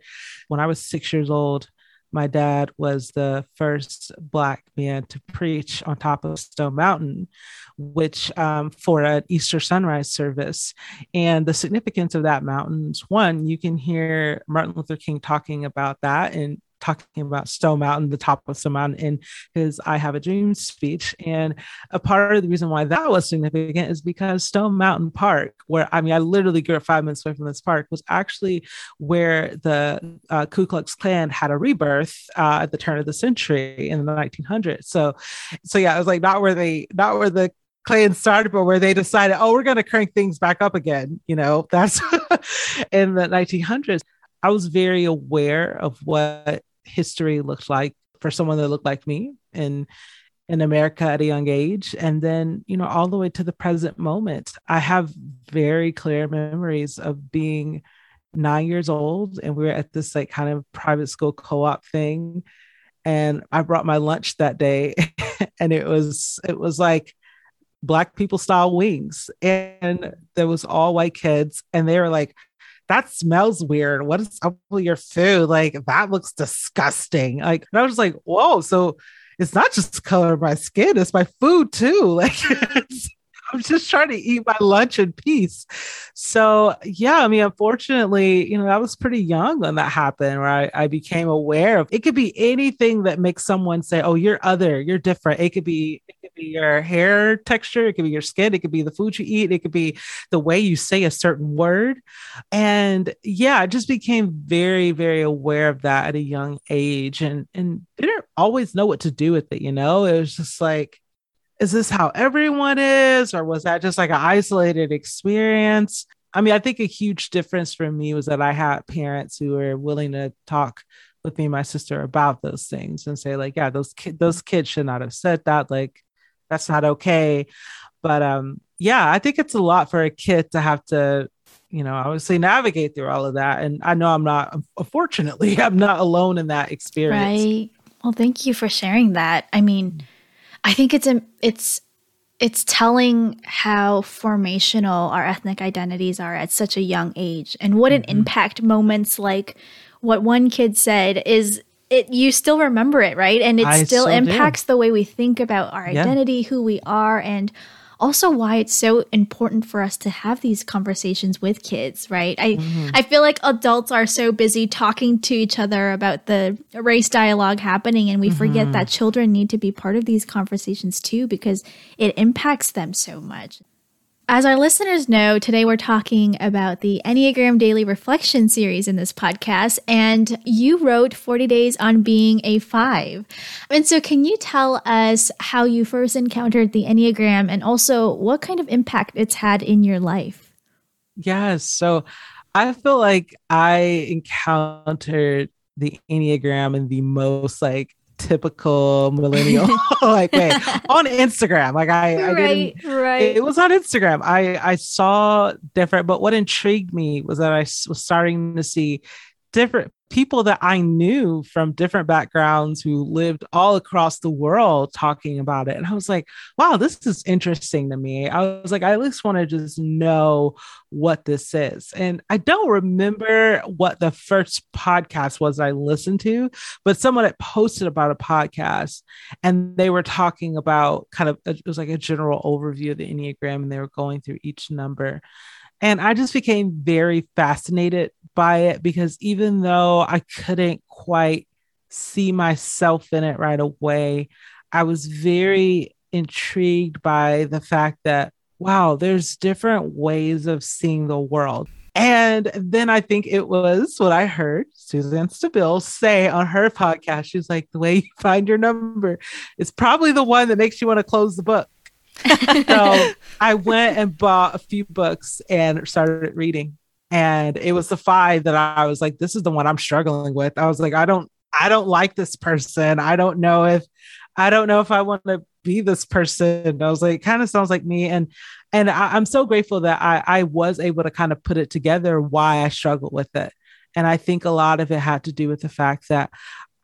when I was six years old my dad was the first black man to preach on top of stone mountain which um, for an easter sunrise service. And the significance of that mountain is one you can hear martin luther king talking about that and talking about Stone Mountain, the top of Stone Mountain in his I Have a Dream speech. And a part of the reason why that was significant is because Stone Mountain Park, where I mean, I literally grew up five minutes away from this park, was actually where the uh, Ku Klux Klan had a rebirth uh, at the turn of the century in the 1900s. So, so yeah, it was like not where they, not where the Klan started, but where they decided, oh, we're going to crank things back up again. You know, that's [laughs] in the 1900s. I was very aware of what history looked like for someone that looked like me in in America at a young age. And then you know all the way to the present moment I have very clear memories of being nine years old and we were at this like kind of private school co-op thing. And i brought my lunch that day [laughs] and it was it was like black people style wings. And there was all white kids and they were like that smells weird. What is up with your food? Like that looks disgusting. Like and i was like whoa so it's not just color of my skin it's my food too. [laughs] Like I'm just trying to eat my lunch in peace. So yeah, I mean, unfortunately, you know, I was pretty young when that happened, where I, I became aware of it could be anything that makes someone say, Oh, you're other, you're different. It could be it could be your hair texture, it could be your skin, it could be the food you eat, it could be the way you say a certain word. And yeah, I just became very, very aware of that at a young age and and didn't always know what to do with it, you know. It was just like is this how everyone is? Or was that just like an isolated experience? I mean i think a huge difference for me was that i had parents who were willing to talk with me and my sister about those things and say like yeah those kids those kids should not have said that. Like that's not okay. But um yeah i think it's a lot for a kid to have to you know obviously navigate through all of that. And i know i'm not unfortunately [laughs] i'm not alone in that experience. Right. Well thank you for sharing that. I mean I think it's it's it's telling how formational our ethnic identities are at such a young age and what an mm-hmm. impact moments like what one kid said is it you still remember it right and it I still so impacts do. the way we think about our identity yeah. who we are and also why it's so important for us to have these conversations with kids, right? I mm-hmm. I feel like adults are so busy talking to each other about the race dialogue happening and we mm-hmm. forget that children need to be part of these conversations too because it impacts them so much. As our listeners know, today we're talking about the Enneagram Daily Reflection series in this podcast, and you wrote 40 Days on Being a Five. And so, can you tell us how you first encountered the Enneagram and also what kind of impact it's had in your life? Yes. So, I feel like I encountered the Enneagram in the most like typical millennial [laughs] [laughs] like way on Instagram. Like I, I right, didn't, right. It, it was on Instagram. I I saw different, but what intrigued me was that I was starting to see different people that I knew from different backgrounds who lived all across the world talking about it. And I was like, wow, this is interesting to me. I was like, I at least want to just know what this is. And I don't remember what the first podcast was I listened to, but someone had posted about a podcast and they were talking about kind of, it was like a general overview of the Enneagram and they were going through each number. And I just became very fascinated by it because even though I couldn't quite see myself in it right away, I was very intrigued by the fact that, wow, there's different ways of seeing the world. And then I think it was what I heard Suzanne Stabile say on her podcast. She's like, the way you find your number is probably the one that makes you want to close the book [laughs] so I went and bought a few books and started reading. And it was the five that I was like, this is the one I'm struggling with. I was like, I don't, I don't like this person. I don't know if, I don't know if I want to be this person. I was like, kind of sounds like me. And, and I, I'm so grateful that I, I was able to kind of put it together why I struggled with it. And I think a lot of it had to do with the fact that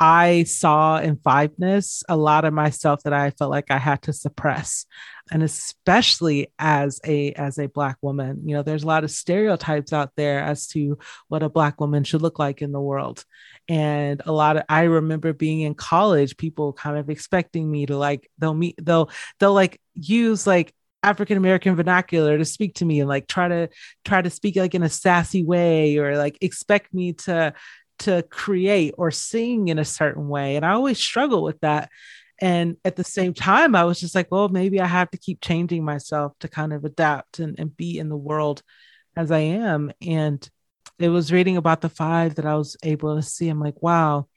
I saw in fiveness a lot of myself that I felt like I had to suppress. And especially as a as a black woman you know there's a lot of stereotypes out there as to what a black woman should look like in the world. And a lot of i remember being in college people kind of expecting me to like they'll meet they'll they'll like use like African American vernacular to speak to me and like try to try to speak like in a sassy way or like expect me to to create or sing in a certain way and I always struggle with that and at the same time, I was just like, well, maybe I have to keep changing myself to kind of adapt and, and be in the world as I am. And it was reading about the five that I was able to see. I'm like, wow,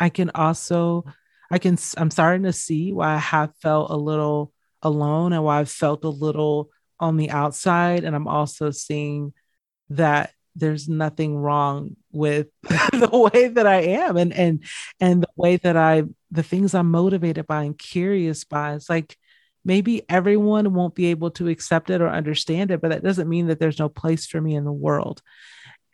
I can also, I can, I'm starting to see why I have felt a little alone and why I've felt a little on the outside. And I'm also seeing that there's nothing wrong with [laughs] the way that I am and and and the way that I the things I'm motivated by and curious by. It's like maybe everyone won't be able to accept it or understand it, but that doesn't mean that there's no place for me in the world.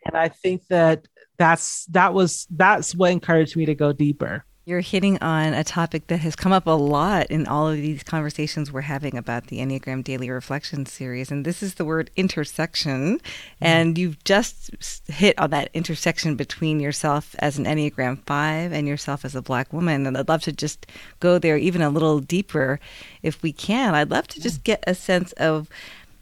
and I think that that's that was that's what encouraged me to go deeper. You're hitting on a topic that has come up a lot in all of these conversations we're having about the Enneagram Daily Reflection series. And this is the word intersection. Mm-hmm. And you've just hit on that intersection between yourself as an Enneagram 5 and yourself as a Black woman. And I'd love to just go there even a little deeper if we can. I'd love to just get a sense of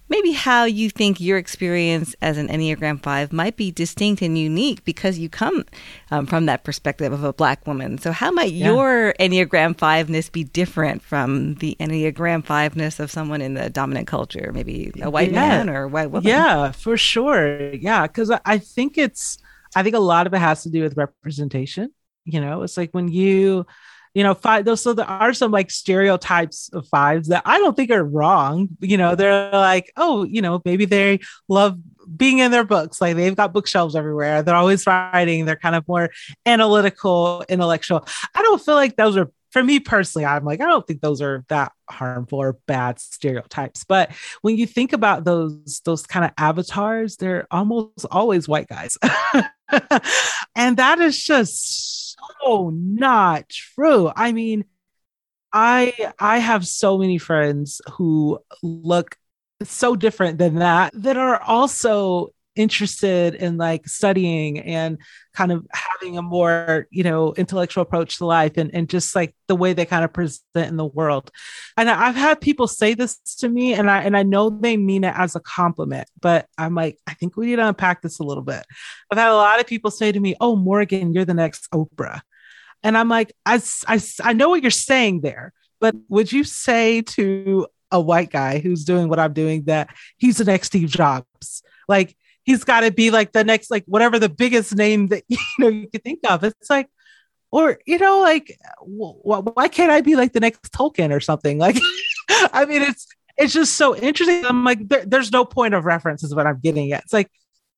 maybe how you think your experience as an Enneagram 5 might be distinct and unique because you come um, from that perspective of a Black woman. So, how might yeah. your Enneagram 5 ness be different from the Enneagram 5 ness of someone in the dominant culture, maybe a white yeah. man or a white woman? Yeah, for sure. Yeah, because I think it's, I think a lot of it has to do with representation. You know, it's like when you, you know, five those so there are some like stereotypes of fives that I don't think are wrong. You know, they're like, oh, you know, maybe they love being in their books. Like they've got bookshelves everywhere. They're always writing. They're kind of more analytical, intellectual. I don't feel like those are for me personally, I'm like, I don't think those are that harmful or bad stereotypes. But when you think about those those kind of avatars, they're almost always white guys. [laughs] and that is just so not true. I mean, I I have so many friends who look so different than that that are also interested in like studying and kind of having a more you know intellectual approach to life and, and just like the way they kind of present in the world. And i've had people say this to me and i and i know they mean it as a compliment but i'm like i think we need to unpack this a little bit. I've had a lot of people say to me oh morgan you're the next oprah and i'm like i i, I know what you're saying there but would you say to a white guy who's doing what i'm doing that he's the next steve jobs? Like he's got to be like the next like whatever the biggest name that [laughs] you know you could think of. It's like or you know like why can't i be like the next tolkien or something? [laughs] Like i mean it's it's just so interesting. I'm like there, there's no point of reference is what i'm getting at. It's like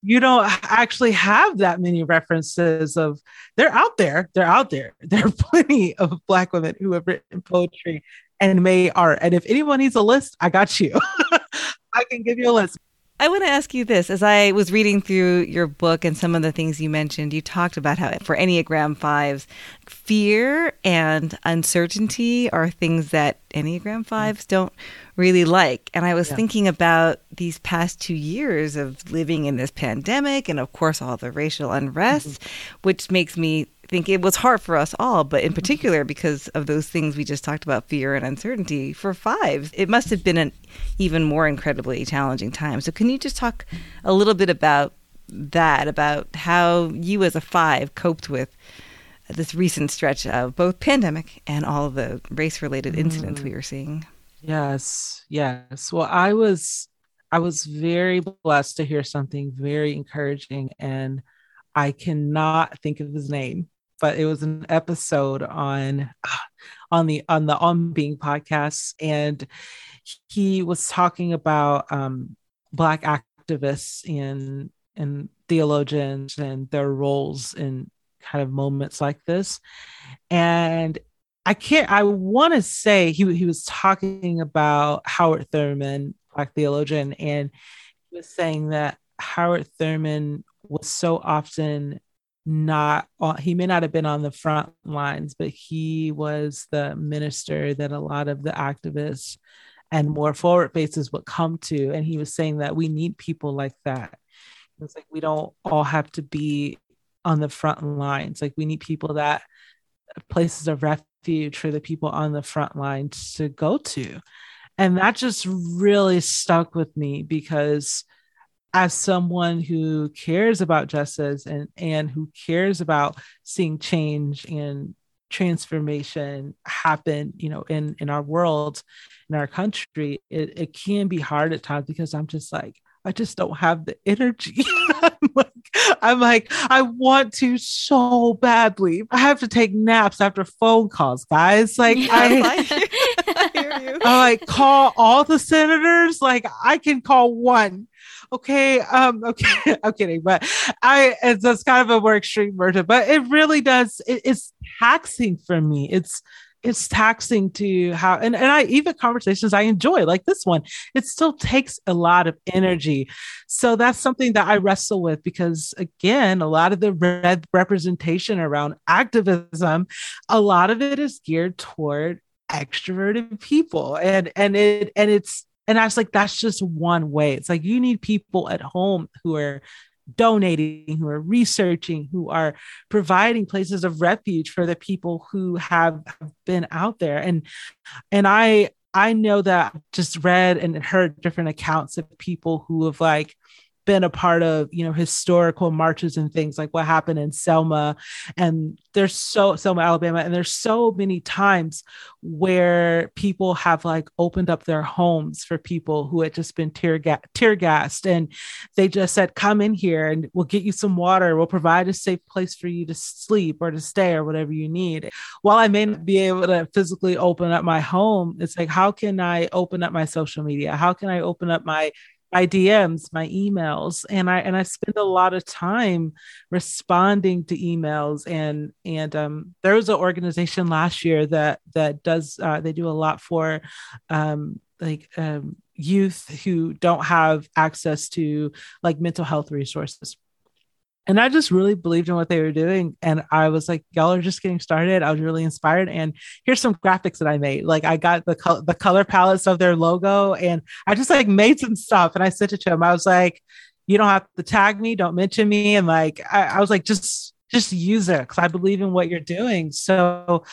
you don't actually have that many references of they're out there they're out there. [laughs] There are plenty of black women who have written poetry and may art and if anyone needs a list i got you. [laughs] I can give you a list I want to ask you this. As I was reading through your book and some of the things you mentioned, you talked about how for Enneagram 5s, fear and uncertainty are things that Enneagram 5s don't really like. And I was yeah. thinking about these past two years of living in this pandemic and, of course, all the racial unrest, mm-hmm. which makes me think it was hard for us all, but in particular because of those things we just talked about fear and uncertainty for fives, it must have been an even more incredibly challenging time. So, can you just talk a little bit about that, about how you as a five coped with this recent stretch of both pandemic and all of the race related incidents mm. we were seeing? Yes, yes. Well, I was. I was very blessed to hear something very encouraging and I cannot think of his name but it was an episode on [sighs] on the on the on being podcast. And he was talking about um black activists and and theologians and their roles in kind of moments like this. And i can't i want to say he, he was talking about howard thurman black theologian and he was saying that howard thurman was so often not he may not have been on the front lines but he was the minister that a lot of the activists and more forward faces would come to. And he was saying that we need people like that. It's like we don't all have to be on the front lines. Like we need people that places of refuge for the people on the front lines to go to. And that just really stuck with me because as someone who cares about justice and and who cares about seeing change and transformation happen you know in in our world in our country it, it can be hard at times because i'm just like i just don't have the energy. [laughs] I'm, like, I'm like i want to so badly. I have to take naps after phone calls guys. Like yeah, i I, I like call all the senators like i can call one okay, um, okay, [laughs] I'm kidding, but I it's just kind of a more extreme version, but it really does. It, it's taxing for me. It's it's taxing to how and, and I even conversations I enjoy like this one, it still takes a lot of energy. So that's something that I wrestle with because again, a lot of the red representation around activism, a lot of it is geared toward extroverted people. And and it and it's and I was like, that's just one way. It's like you need people at home who are donating, who are researching, who are providing places of refuge for the people who have been out there. And and I I know that just read and heard different accounts of people who have like been a part of you know historical marches and things like what happened in Selma and there's so Selma Alabama and there's so many times where people have like opened up their homes for people who had just been tear, ga- tear gassed and they just said come in here and we'll get you some water. We'll provide a safe place for you to sleep or to stay or whatever you need. While I may not be able to physically open up my home it's like how can I open up my social media? How can I open up my my DMs, my emails, and I and I spend a lot of time responding to emails. And and um, there was an organization last year that that does uh, they do a lot for um, like um, youth who don't have access to like mental health resources and I just really believed in what they were doing. And I was like, y'all are just getting started. I was really inspired. And here's some graphics that I made. Like I got the color, the color palettes of their logo and I just like made some stuff and I sent it to him. I was like, you don't have to tag me, don't mention me. And like, I, I was like, just, just use it because I believe in what you're doing. So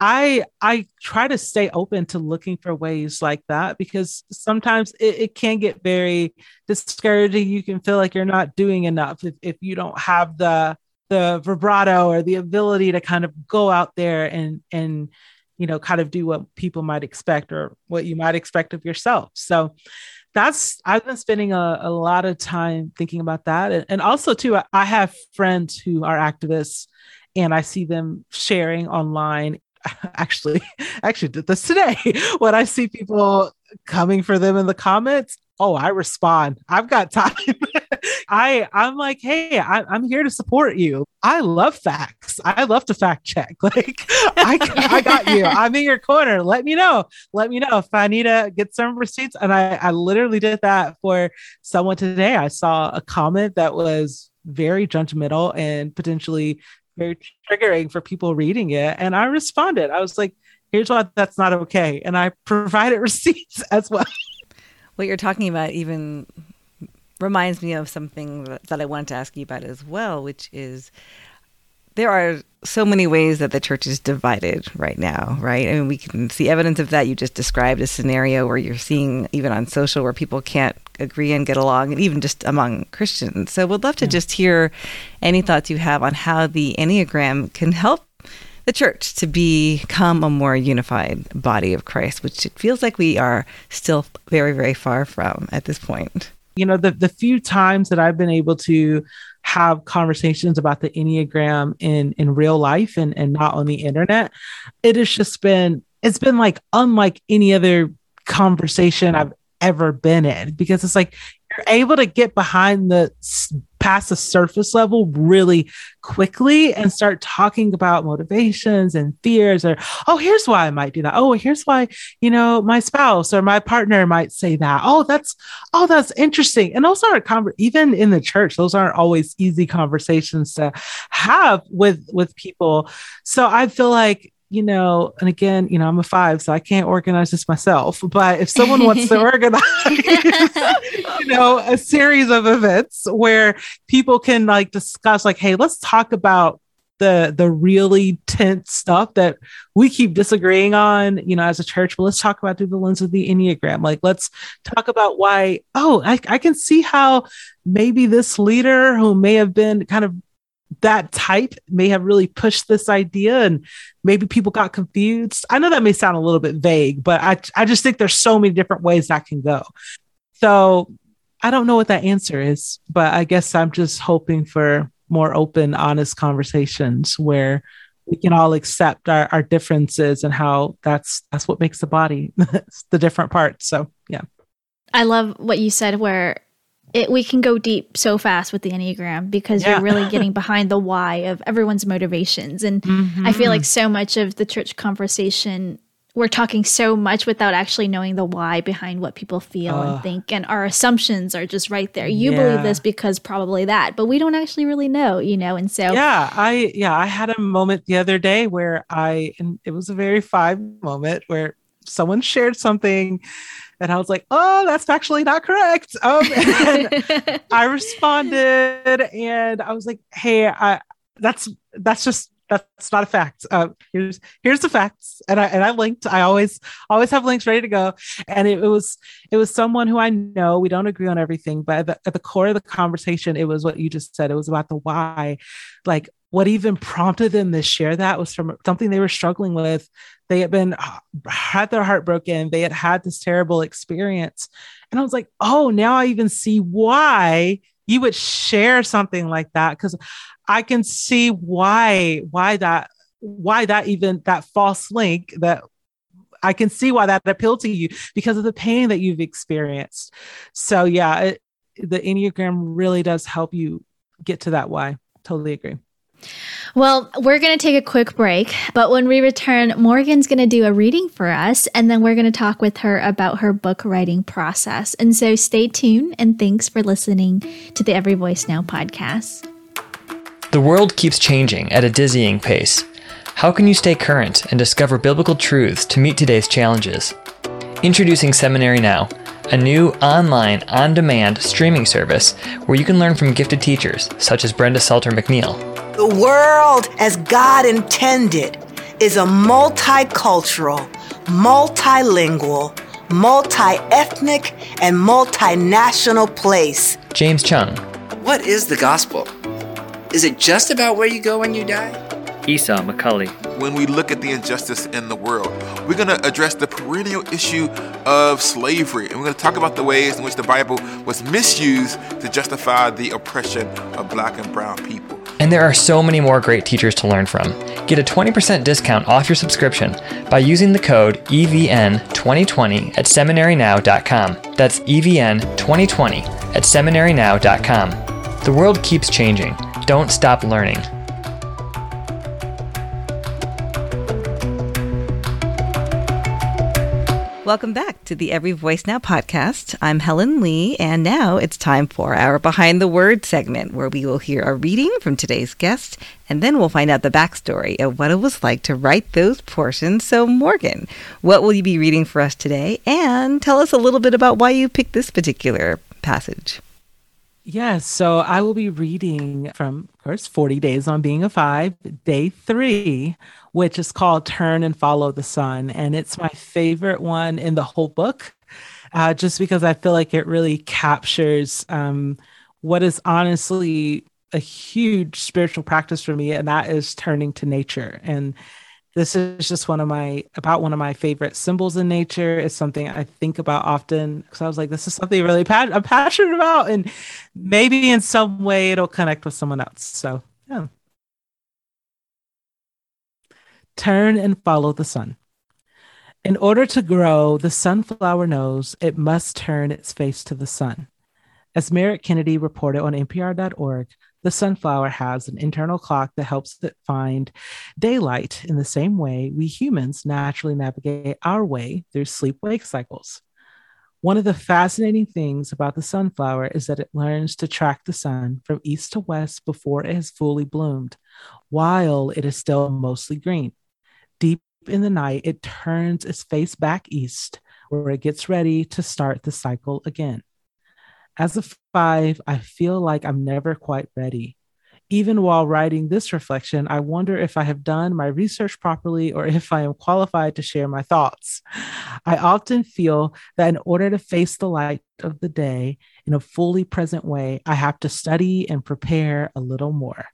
I I try to stay open to looking for ways like that because sometimes it, it, can get very discouraging. You can feel like you're not doing enough if, if you don't have the the vibrato or the ability to kind of go out there and and you know kind of do what people might expect or what you might expect of yourself. So that's I've been spending a, a lot of time thinking about that. And, and also too, I have friends who are activists and I see them sharing online [laughs] actually actually did this today. [laughs] When i see people coming for them in the comments oh i respond. I've got time. [laughs] I i'm like hey I, i'm here to support you. I love facts. I love to fact check. Like I, I got you. I'm in your corner. Let me know. Let me know if i need to get some receipts. And i i literally did that for someone today. I saw a comment that was very judgmental and potentially very triggering for people reading it. And I responded. I was like, here's why that's not okay. And I [laughs] provided receipts as well. What you're talking about even reminds me of something that I wanted to ask you about as well, which is there are so many ways that the church is divided right now, right? I mean, we can see evidence of that. You just described a scenario where you're seeing, even on social, where people can't agree and get along, and even just among Christians. So, we'd love to yeah. just hear any thoughts you have on how the Enneagram can help the church to become a more unified body of Christ, which it feels like we are still very, very far from at this point. You know, the, the few times that I've been able to have conversations about the Enneagram in in real life and, and not on the internet, it has just been it's been like unlike any other conversation I've ever been in because it's like you're able to get behind the past the surface level really quickly and start talking about motivations and fears or oh here's why i might do that. Oh here's why you know my spouse or my partner might say that. Oh that's oh that's interesting. And those aren't conver- even in the church those aren't always easy conversations to have with with people. So i feel like you know, and again, you know, I'm a five, so I can't organize this myself. But if someone wants to [laughs] organize, [laughs] you know, a series of events where people can like discuss, like, hey, let's talk about the the really tense stuff that we keep disagreeing on, you know, as a church. But let's talk about through the lens of the Enneagram. Like, let's talk about why, oh, I, I can see how maybe this leader who may have been kind of that type may have really pushed this idea and maybe people got confused. I know that may sound a little bit vague, but I, I just think there's so many different ways that can go. So I don't know what that answer is, but I guess I'm just hoping for more open, honest conversations where we can all accept our, our differences and how that's that's what makes the body [laughs] the different parts. So yeah. I love what you said where it, we can go deep so fast with the Enneagram because yeah. you're really [laughs] getting behind the why of everyone's motivations. And mm-hmm. I feel like so much of the church conversation, we're talking so much without actually knowing the why behind what people feel uh, and think. And our assumptions are just right there. You yeah. believe this because probably that, but we don't actually really know, you know? And so, yeah, I, yeah, I had a moment the other day where I, and it was a very five moment where someone shared something and I was like, oh, that's actually not correct. Um, [laughs] [laughs] I responded and I was like, hey, I, that's, that's just, that's not a fact. Uh, here's, here's the facts. And I, and I linked, I always, always have links ready to go. And it, it was, it was someone who I know, we don't agree on everything, but at the, at the core of the conversation, it was what you just said. It was about the why, like, what even prompted them to share that was from something they were struggling with. They had been had their heart broken. They had had this terrible experience. And I was like, oh, now I even see why you would share something like that. Cause I can see why, why that, why that even that false link that I can see why that appealed to you because of the pain that you've experienced. So yeah, it, the Enneagram really does help you get to that why. Totally agree. Well, we're going to take a quick break, but when we return, Morgan's going to do a reading for us, and then we're going to talk with her about her book writing process. And so stay tuned, and thanks for listening to the Every Voice Now podcast. The world keeps changing at a dizzying pace. How can you stay current and discover biblical truths to meet today's challenges? Introducing Seminary Now, a new online, on demand streaming service where you can learn from gifted teachers such as Brenda Salter McNeil the world as God intended is a multicultural, multilingual, multi ethnic, and multinational place. James Choung. What is the gospel? Is it just about where you go when you die? Esau McCaulley. When we look at the injustice in the world, we're going to address the perennial issue of slavery. And we're going to talk about the ways in which the Bible was misused to justify the oppression of black and brown people. And there are so many more great teachers to learn from. Get a 20% discount off your subscription by using the code EVN2020 at seminarynow.com. That's EVN2020 at seminarynow.com. The world keeps changing. Don't stop learning. Welcome back to the Every Voice Now podcast. I'm Helen Lee, and now it's time for our Behind the Word segment, where we will hear a reading from today's guest, and then we'll find out the backstory of what it was like to write those portions. So, Morgan, what will you be reading for us today? And tell us a little bit about why you picked this particular passage. Yes, so I will be reading from, of course, 40 Days on Being a Five, day three, which is called Turn and Follow the Sun. And it's my favorite one in the whole book, uh, just because I feel like it really captures um, what is honestly a huge spiritual practice for me, and that is turning to nature. And this is just one of my about one of my favorite symbols in nature. It's something I think about often because I was like, this is something really pa- I'm passionate about, and maybe in some way it'll connect with someone else. So yeah. Turn and follow the sun. In order to grow, the sunflower knows it must turn its face to the sun. As Merritt Kennedy reported on NPR.org, the sunflower has an internal clock that helps it find daylight in the same way we humans naturally navigate our way through sleep wake cycles. One of the fascinating things about the sunflower is that it learns to track the sun from east to west before it has fully bloomed, while it is still mostly green. Deep in the night, it turns its face back east, where it gets ready to start the cycle again. As a five, I feel like I'm never quite ready. Even while writing this reflection, I wonder if I have done my research properly or if I am qualified to share my thoughts. I often feel that in order to face the light of the day in a fully present way, I have to study and prepare a little more.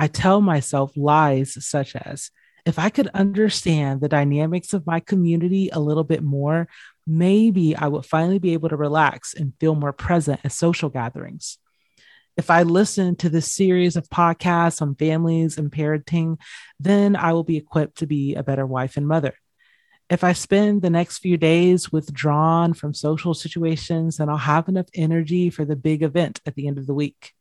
I tell myself lies such as, if I could understand the dynamics of my community a little bit more, maybe I would finally be able to relax and feel more present at social gatherings. If I listen to this series of podcasts on families and parenting, then I will be equipped to be a better wife and mother. If I spend the next few days withdrawn from social situations, then I'll have enough energy for the big event at the end of the week.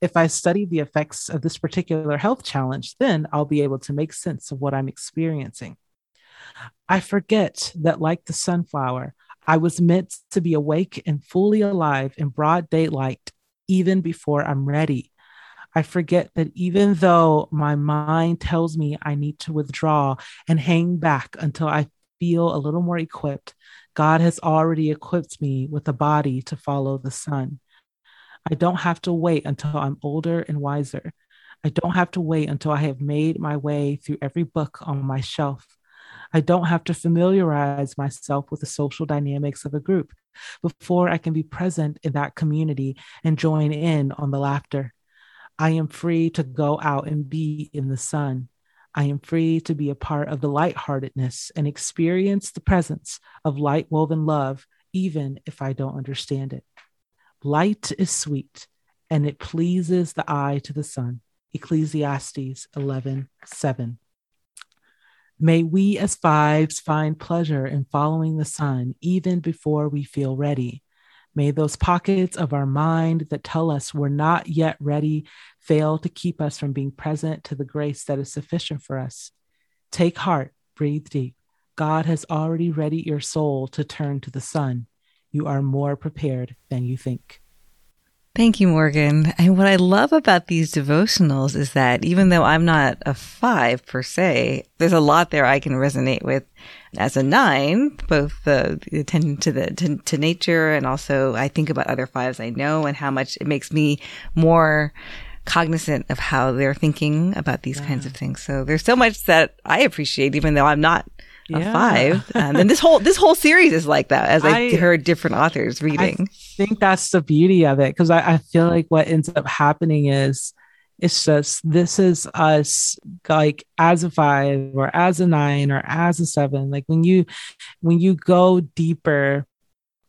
If I study the effects of this particular health challenge, then I'll be able to make sense of what I'm experiencing. I forget that, like the sunflower, I was meant to be awake and fully alive in broad daylight even before I'm ready. I forget that even though my mind tells me I need to withdraw and hang back until I feel a little more equipped, God has already equipped me with a body to follow the sun. I don't have to wait until I'm older and wiser. I don't have to wait until I have made my way through every book on my shelf. I don't have to familiarize myself with the social dynamics of a group before I can be present in that community and join in on the laughter. I am free to go out and be in the sun. I am free to be a part of the lightheartedness and experience the presence of light woven love, even if I don't understand it. Light is sweet, and it pleases the eye to the sun. Ecclesiastes 11 7. May we as fives find pleasure in following the sun even before we feel ready. May those pockets of our mind that tell us we're not yet ready fail to keep us from being present to the grace that is sufficient for us. Take heart, breathe deep. God has already readied your soul to turn to the sun. You are more prepared than you think. Thank you, Morgan. And what I love about these devotionals is that even though I'm not a five per se, there's a lot there I can resonate with as a nine, both the, the attention to the to, to nature and also I think about other fives I know and how much it makes me more cognizant of how they're thinking about these yeah. kinds of things. So there's so much that I appreciate, even though I'm not yeah. a five. [laughs] Um, and this whole this whole series is like that, as I, I heard different authors reading. I think that's the beauty of it because I, I feel like what ends up happening is it's just this is us like as a five or as a nine or as a seven. Like when you when you go deeper,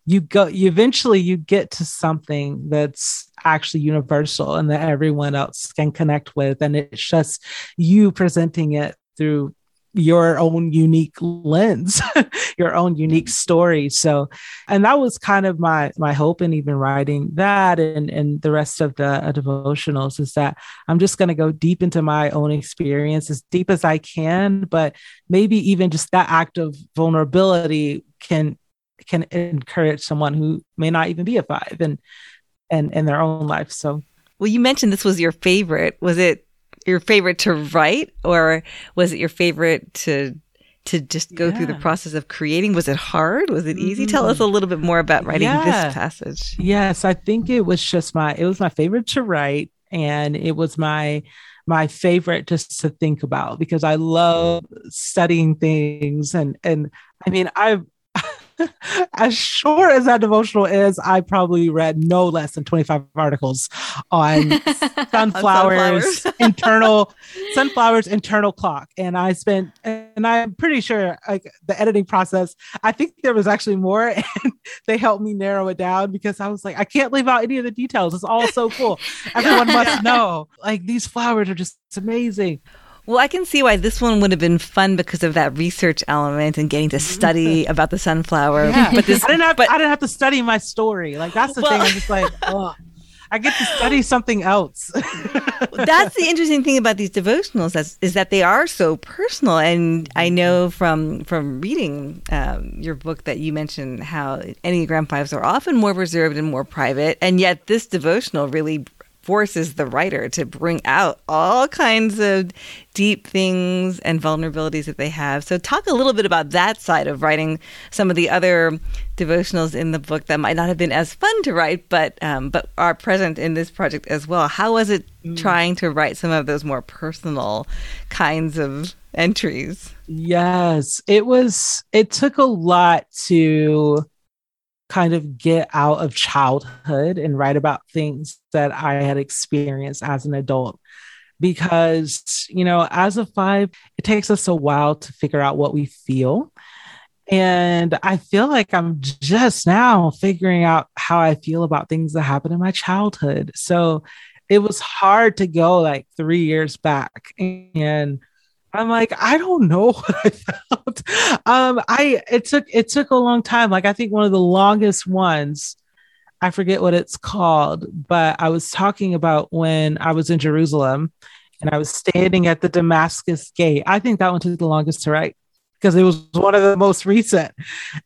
you go you eventually you get to something that's actually universal and that everyone else can connect with and it's just you presenting it through your own unique lens [laughs] your own unique story. So and that was kind of my my hope in even writing that and and the rest of the uh, devotionals is that i'm just going to go deep into my own experience as deep as i can but maybe even just that act of vulnerability can can encourage someone who may not even be a five and and in their own life. So well you mentioned this was your favorite. Was it your favorite to write or was it your favorite to to just go yeah. through the process of creating was it hard was it easy mm-hmm. tell us a little bit more about writing yeah. this passage yes i think it was just my it was my favorite to write and it was my my favorite just to think about because i love studying things and and i mean i've [laughs] as short as that devotional is, I probably read no less than 25 articles on [laughs] sunflowers, sunflowers. [laughs] internal sunflowers internal clock. And I spent and I'm pretty sure like the editing process, I think there was actually more and they helped me narrow it down because I was like, I can't leave out any of the details. It's all so cool. Everyone must know. Like these flowers are just amazing. Well, I can see why this one would have been fun because of that research element and getting to study about the sunflower. Yeah. But this, [laughs] I didn't have, but, I didn't have to study my story. Like that's the well, thing. I'm just like, [laughs] oh, I get to study something else. that's the interesting thing about these devotionals is, is that they are so personal. And I know from from reading um, your book that you mentioned how Enneagram fives are often more reserved and more private, and yet this devotional really forces the writer to bring out all kinds of deep things and vulnerabilities that they have. So, talk a little bit about that side of writing some of the other devotionals in the book that might not have been as fun to write, but um, but are present in this project as well. How was it mm. trying to write some of those more personal kinds of entries? Yes, it was. It took a lot to kind of get out of childhood and write about things that I had experienced as an adult. Because, you know, as a five, it takes us a while to figure out what we feel. And I feel like I'm just now figuring out how I feel about things that happened in my childhood. So it was hard to go like three years back and I'm like, I don't know [laughs] what I felt. Um, I it took it took a long time. Like I think one of the longest ones, I forget what it's called, but I was talking about when I was in Jerusalem and I was standing at the Damascus gate. I think that one took the longest to write because it was one of the most recent.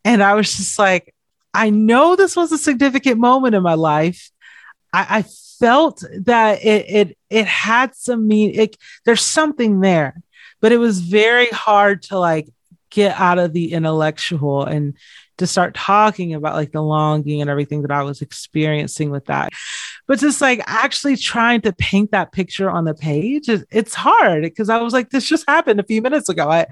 And I was just like, I know this was a significant moment in my life. I, I felt that it it it had some mean it there's something there, but it was very hard to like get out of the intellectual and to start talking about like the longing and everything that I was experiencing with that. But just like actually trying to paint that picture on the page, it's hard because I was like, this just happened a few minutes ago. I,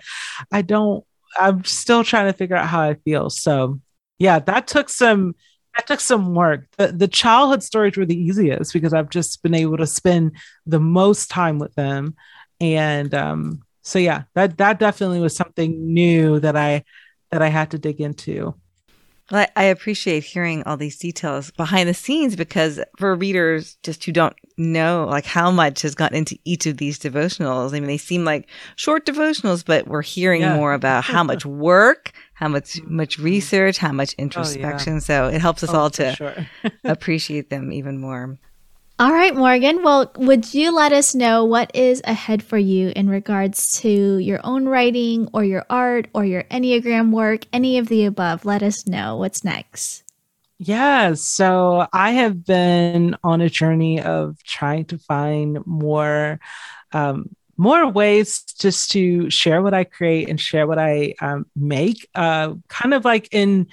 I don't, I'm still trying to figure out how I feel. So yeah, that took some, that took some work. The, the childhood stories were the easiest because I've just been able to spend the most time with them. And um, so yeah, that that definitely was something new that I that I had to dig into. Well, I appreciate hearing all these details behind the scenes because for readers just who don't know like how much has gone into each of these devotionals, I mean, they seem like short devotionals, but we're hearing yeah. more about how much work, how much much mm-hmm. research, how much introspection. Oh, yeah. So it helps us oh, all to sure. [laughs] appreciate them even more. All right, Morgan. Well, would you let us know what is ahead for you in regards to your own writing or your art or your Enneagram work, any of the above? Let us know what's next. Yeah, so I have been on a journey of trying to find more um, more ways just to share what I create and share what I um, make, uh, kind of like in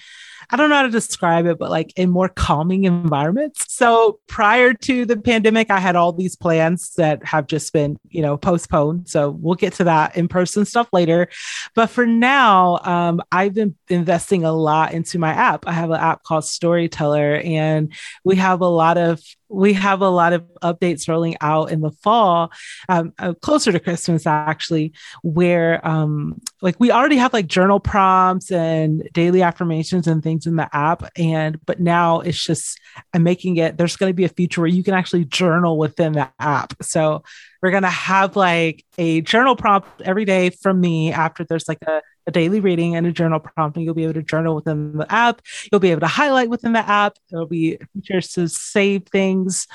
I don't know how to describe it, but like in more calming environments. So prior to the pandemic, I had all these plans that have just been, you know, postponed. So we'll get to that in person stuff later. But for now, um, I've been investing a lot into my app. I have an app called Storyteller, and we have a lot of we have a lot of updates rolling out in the fall, um, uh, closer to Christmas actually, where um, like we already have like journal prompts and daily affirmations and things in the app, and but now it's just I'm making it. There's going to be a feature where you can actually journal within the app. So we're going to have like a journal prompt every day from me after there's like a a daily reading and a journal prompt, and you'll be able to journal within the app. You'll be able to highlight within the app. There'll be features to save things,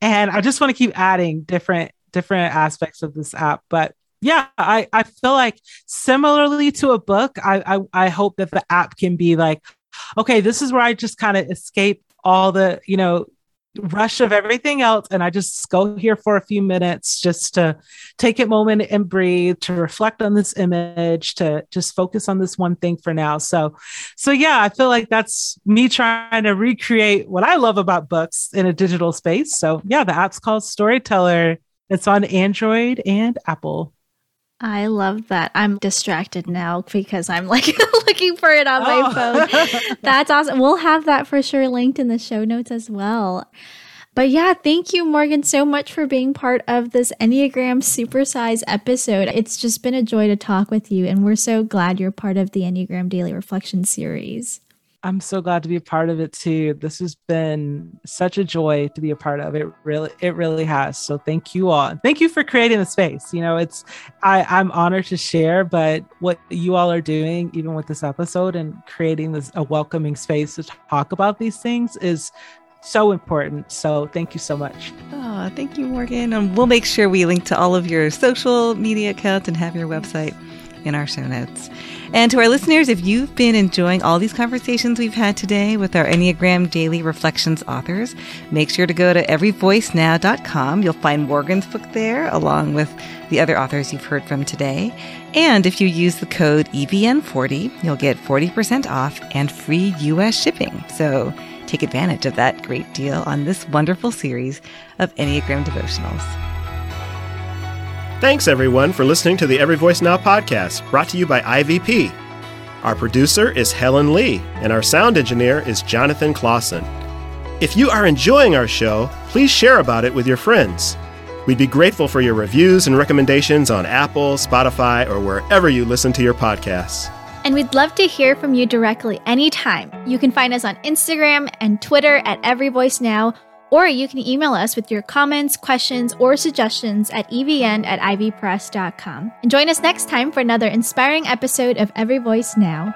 and I just want to keep adding different different aspects of this app. But yeah, I I feel like similarly to a book, I I, I hope that the app can be like, okay, this is where I just kind of escape all the you know rush of everything else. And i just go here for a few minutes just to take a moment and breathe to reflect on this image to just focus on this one thing for now. So so yeah i feel like that's me trying to recreate what i love about books in a digital space. So yeah the app's called storyteller. It's on android and apple I love that. I'm distracted now because I'm like [laughs] looking for it on my oh. phone. [laughs] That's awesome. We'll have that for sure linked in the show notes as well. But yeah, thank you, Morgan, so much for being part of this Enneagram Supersize episode. It's just been a joy to talk with you, and we're so glad you're part of the Enneagram Daily Reflection series. I'm so glad to be a part of it too. This has been such a joy to be a part of. It really, it really has. So thank you all. Thank you for creating the space. You know, it's I, I'm honored to share, but what you all are doing, even with this episode and creating this a welcoming space to talk about these things is so important. So thank you so much. Oh, thank you, Morgan. And we'll make sure we link to all of your social media accounts and have your website in our show notes. And to our listeners, if you've been enjoying all these conversations we've had today with our Enneagram Daily Reflections authors, make sure to go to everyvoicenow.com. You'll find Morgan's book there, along with the other authors you've heard from today. And if you use the code EVN40, you'll get 40% off and free US shipping. So take advantage of that great deal on this wonderful series of Enneagram devotionals. Thanks, everyone, for listening to the Every Voice Now podcast, brought to you by IVP. Our producer is Helen Lee, and our sound engineer is Jonathan Clausen. If you are enjoying our show, please share about it with your friends. We'd be grateful for your reviews and recommendations on Apple, Spotify, or wherever you listen to your podcasts. And we'd love to hear from you directly anytime. You can find us on Instagram and Twitter at Every Voice Now Or you can email us with your comments, questions, or suggestions at evn at ivpress.com. And join us next time for another inspiring episode of Every Voice Now.